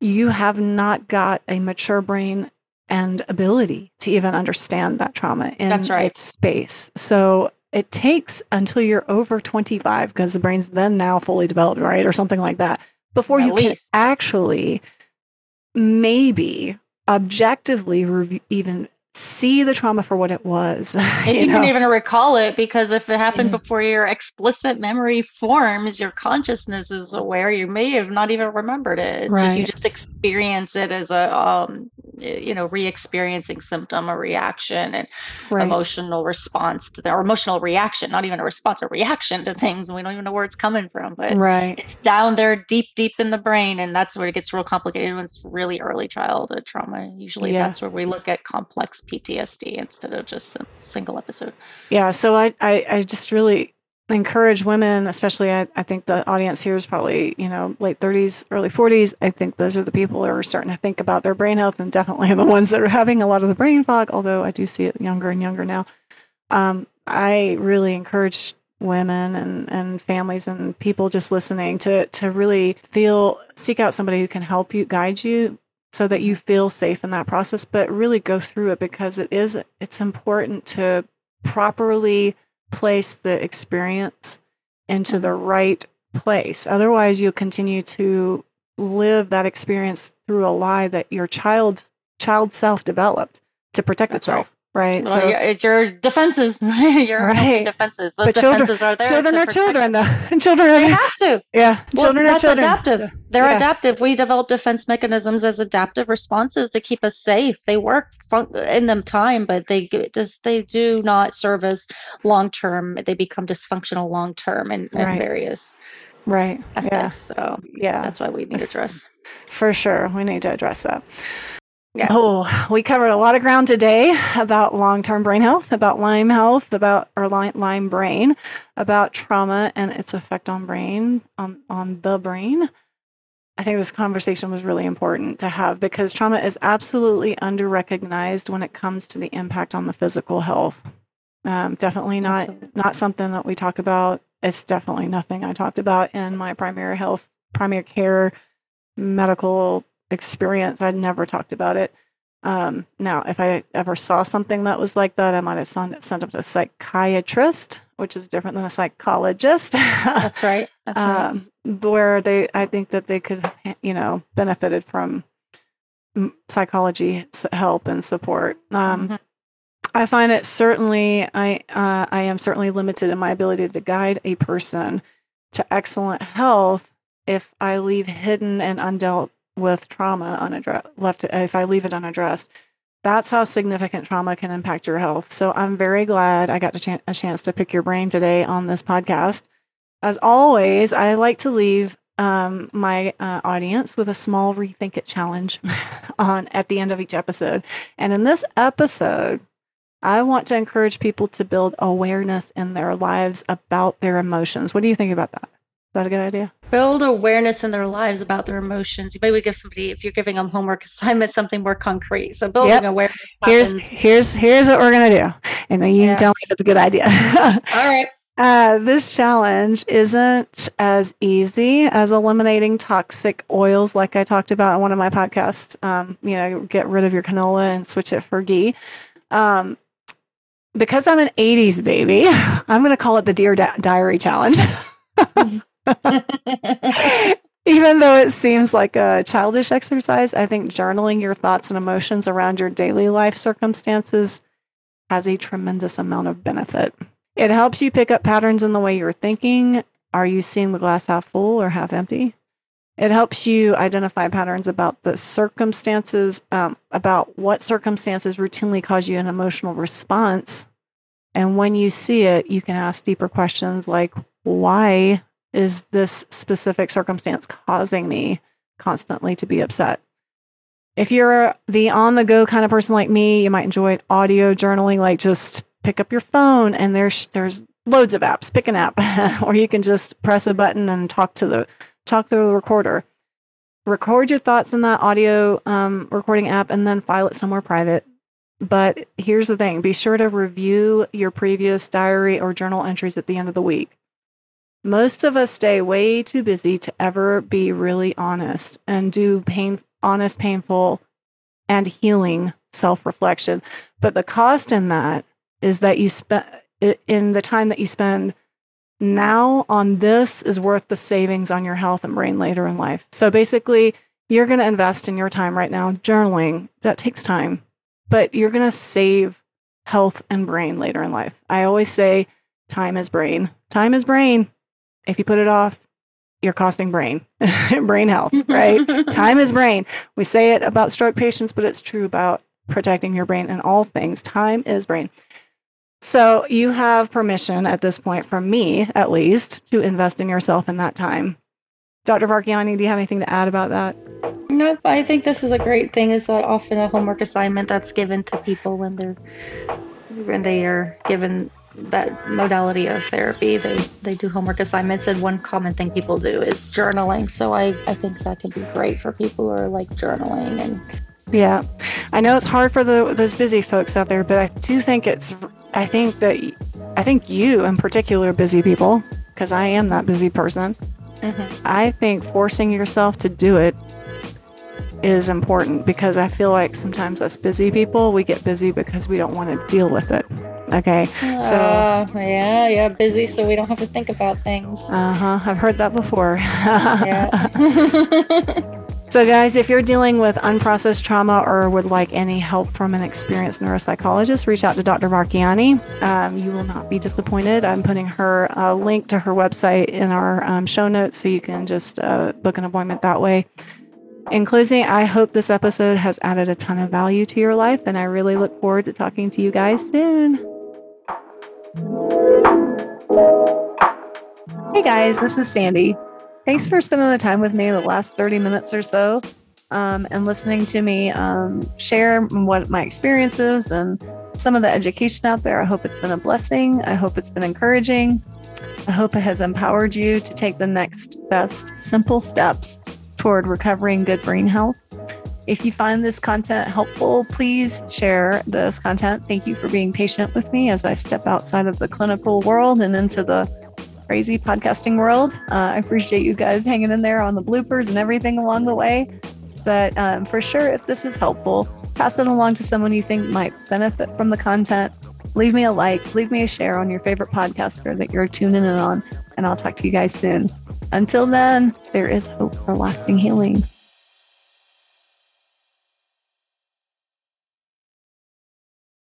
you have not got a mature brain and ability to even understand that trauma in That's right. its space. So it takes until you're over 25 because the brain's then now fully developed, right? Or something like that before At you can actually maybe objectively even see the trauma for what it was. If you, know? can even recall it, because if it happened Yeah. before your explicit memory forms, your consciousness is aware. You may have not even remembered it. It's just you just experience it as a um, you know, re-experiencing symptom, a reaction, and right. emotional response to the or emotional reaction, not even a response, a reaction to things. and We don't even know where it's coming from, but right. it's down there deep, deep in the brain, and that's where it gets real complicated when it's really early childhood trauma. Usually, Yeah. that's where we look at complex PTSD instead of just a single episode. Yeah. So I, I, I just really encourage women, especially I, I think the audience here is probably, you know, late 30s, early 40s. I think those are the people who are starting to think about their brain health and definitely the ones that are having a lot of the brain fog, although I do see it younger and younger now. Um, I really encourage women and, and families and people just listening to to really feel seek out somebody who can help you guide you so that you mm-hmm. feel safe in that process but really go through it because it is it's important to properly place the experience into the mm-hmm. right place. Otherwise you'll continue to live that experience through a lie that your child child self developed to protect That's itself right, Well, yeah, it's your defenses, your Right. defenses. Those But children- defenses are there. children are children though children are They have to. yeah Well, children are children adaptive. So- They're Yeah. adaptive. We develop defense mechanisms as adaptive responses to keep us safe. They work fun- in them time, but they just they do not serve as long term. They become dysfunctional long term in, in Right. various right yeah aspects. So yeah that's why we need to address. For sure. We need to address that. Yeah. Oh, we covered a lot of ground today about long term brain health, about Lyme health, about our Lyme, brain, about trauma and its effect on brain, on, on the brain. I think this conversation was really important to have because trauma is absolutely under recognized when it comes to the impact on the physical health. Um, definitely not Absolutely. not something that we talk about. It's definitely nothing I talked about in my primary health, primary care medical experience. I'd never talked about it. Um, now, if I ever saw something that was like that, I might have sent, it, sent it to a psychiatrist, which is different than a psychologist. That's right. That's right. um, where they, I think that they could, you know, benefited from psychology help and support. Um, Mhm. I find it certainly, I, uh, I am certainly limited in my ability to guide a person to excellent health if I leave hidden and undealt with trauma unaddressed, left, if I leave it unaddressed. That's how significant trauma can impact your health. So I'm very glad I got a, chan- a chance to pick your brain today on this podcast. As always, I like to leave um, my uh, audience with a small rethink it challenge on at the end of each episode. And in this episode, I want to encourage people to build awareness in their lives about their emotions. What do you think about that? Is that a good idea? Build awareness in their lives about their emotions. You maybe give somebody, if you're giving them homework assignment, something more concrete. So building Yep. awareness. Here's happens. here's here's what we're gonna do, and then you Yeah. can tell me if it's a good idea. All right. Uh, this challenge isn't as easy as eliminating toxic oils, like I talked about in one of my podcasts. Um, you know, get rid of your canola and switch it for ghee. Um, because I'm an 80s baby, I'm going to call it the Dear Di- Diary Challenge. Even though it seems like a childish exercise, I think journaling your thoughts and emotions around your daily life circumstances has a tremendous amount of benefit. It helps you pick up patterns in the way you're thinking. Are you seeing the glass half full or half empty? It helps you identify patterns about the circumstances, um, about what circumstances routinely cause you an emotional response. And when you see it, you can ask deeper questions like, why is this specific circumstance causing me constantly to be upset? If you're the on the go kind of person like me, you might enjoy audio journaling, like just pick up your phone and there's there's loads of apps. Pick an app, or you can just press a button and talk to the talk to the recorder. record your thoughts in that audio um, recording app and then file it somewhere private. But here's the thing be sure to review your previous diary or journal entries at the end of the week. Most of us stay way too busy to ever be really honest and do pain, honest, painful, and healing self reflection. But the cost in that is that you spend in the time that you spend now on this is worth the savings on your health and brain later in life. So basically, you're going to invest in your time right now journaling. That takes time, but you're going to save health and brain later in life. I always say time is brain. Time is brain. If you put it off, you're costing brain, brain health, right? time is brain. We say it about stroke patients, but it's true about protecting your brain and all things. Time is brain. So you have permission at this point from me, at least, to invest in yourself in that time. Dr. Varkiani, do you have anything to add about that? Nope. I think this is a great thing. Is that often a homework assignment that's given to people when they're when they are given that modality of therapy. They they do homework assignments, and one common thing people do is journaling. So I I think that can be great for people who are like journaling and. Yeah, I know it's hard for the those busy folks out there, but I do think it's I think that I think you in particular busy people because I am that busy person. Mm-hmm. I think forcing yourself to do it is important because I feel like sometimes us busy people we get busy because we don't want to deal with it. Okay. So uh, yeah, yeah, busy so we don't have to think about things. Uh-huh. I've heard that before. yeah. So, guys, if you're dealing with unprocessed trauma or would like any help from an experienced neuropsychologist, reach out to Dr. Varkiani. Um, you will not be disappointed. I'm putting her uh, link to her website in our um, show notes so you can just uh, book an appointment that way. In closing, I hope this episode has added a ton of value to your life, and I really look forward to talking to you guys soon. Hey guys, this is Sandy. Thanks for spending the time with me the last 30 minutes or so um, and listening to me um, share what my experiences and some of the education out there. I hope it's been a blessing. I hope it's been encouraging. I hope it has empowered you to take the next best simple steps toward recovering good brain health. If you find this content helpful, please share this content. Thank you for being patient with me as I step outside of the clinical world and into the crazy podcasting world. Uh, I appreciate you guys hanging in there on the bloopers and everything along the way. But um, for sure, if this is helpful, pass it along to someone you think might benefit from the content. Leave me a like, leave me a share on your favorite podcaster that you're tuning in on, and I'll talk to you guys soon. Until then, there is hope for lasting healing.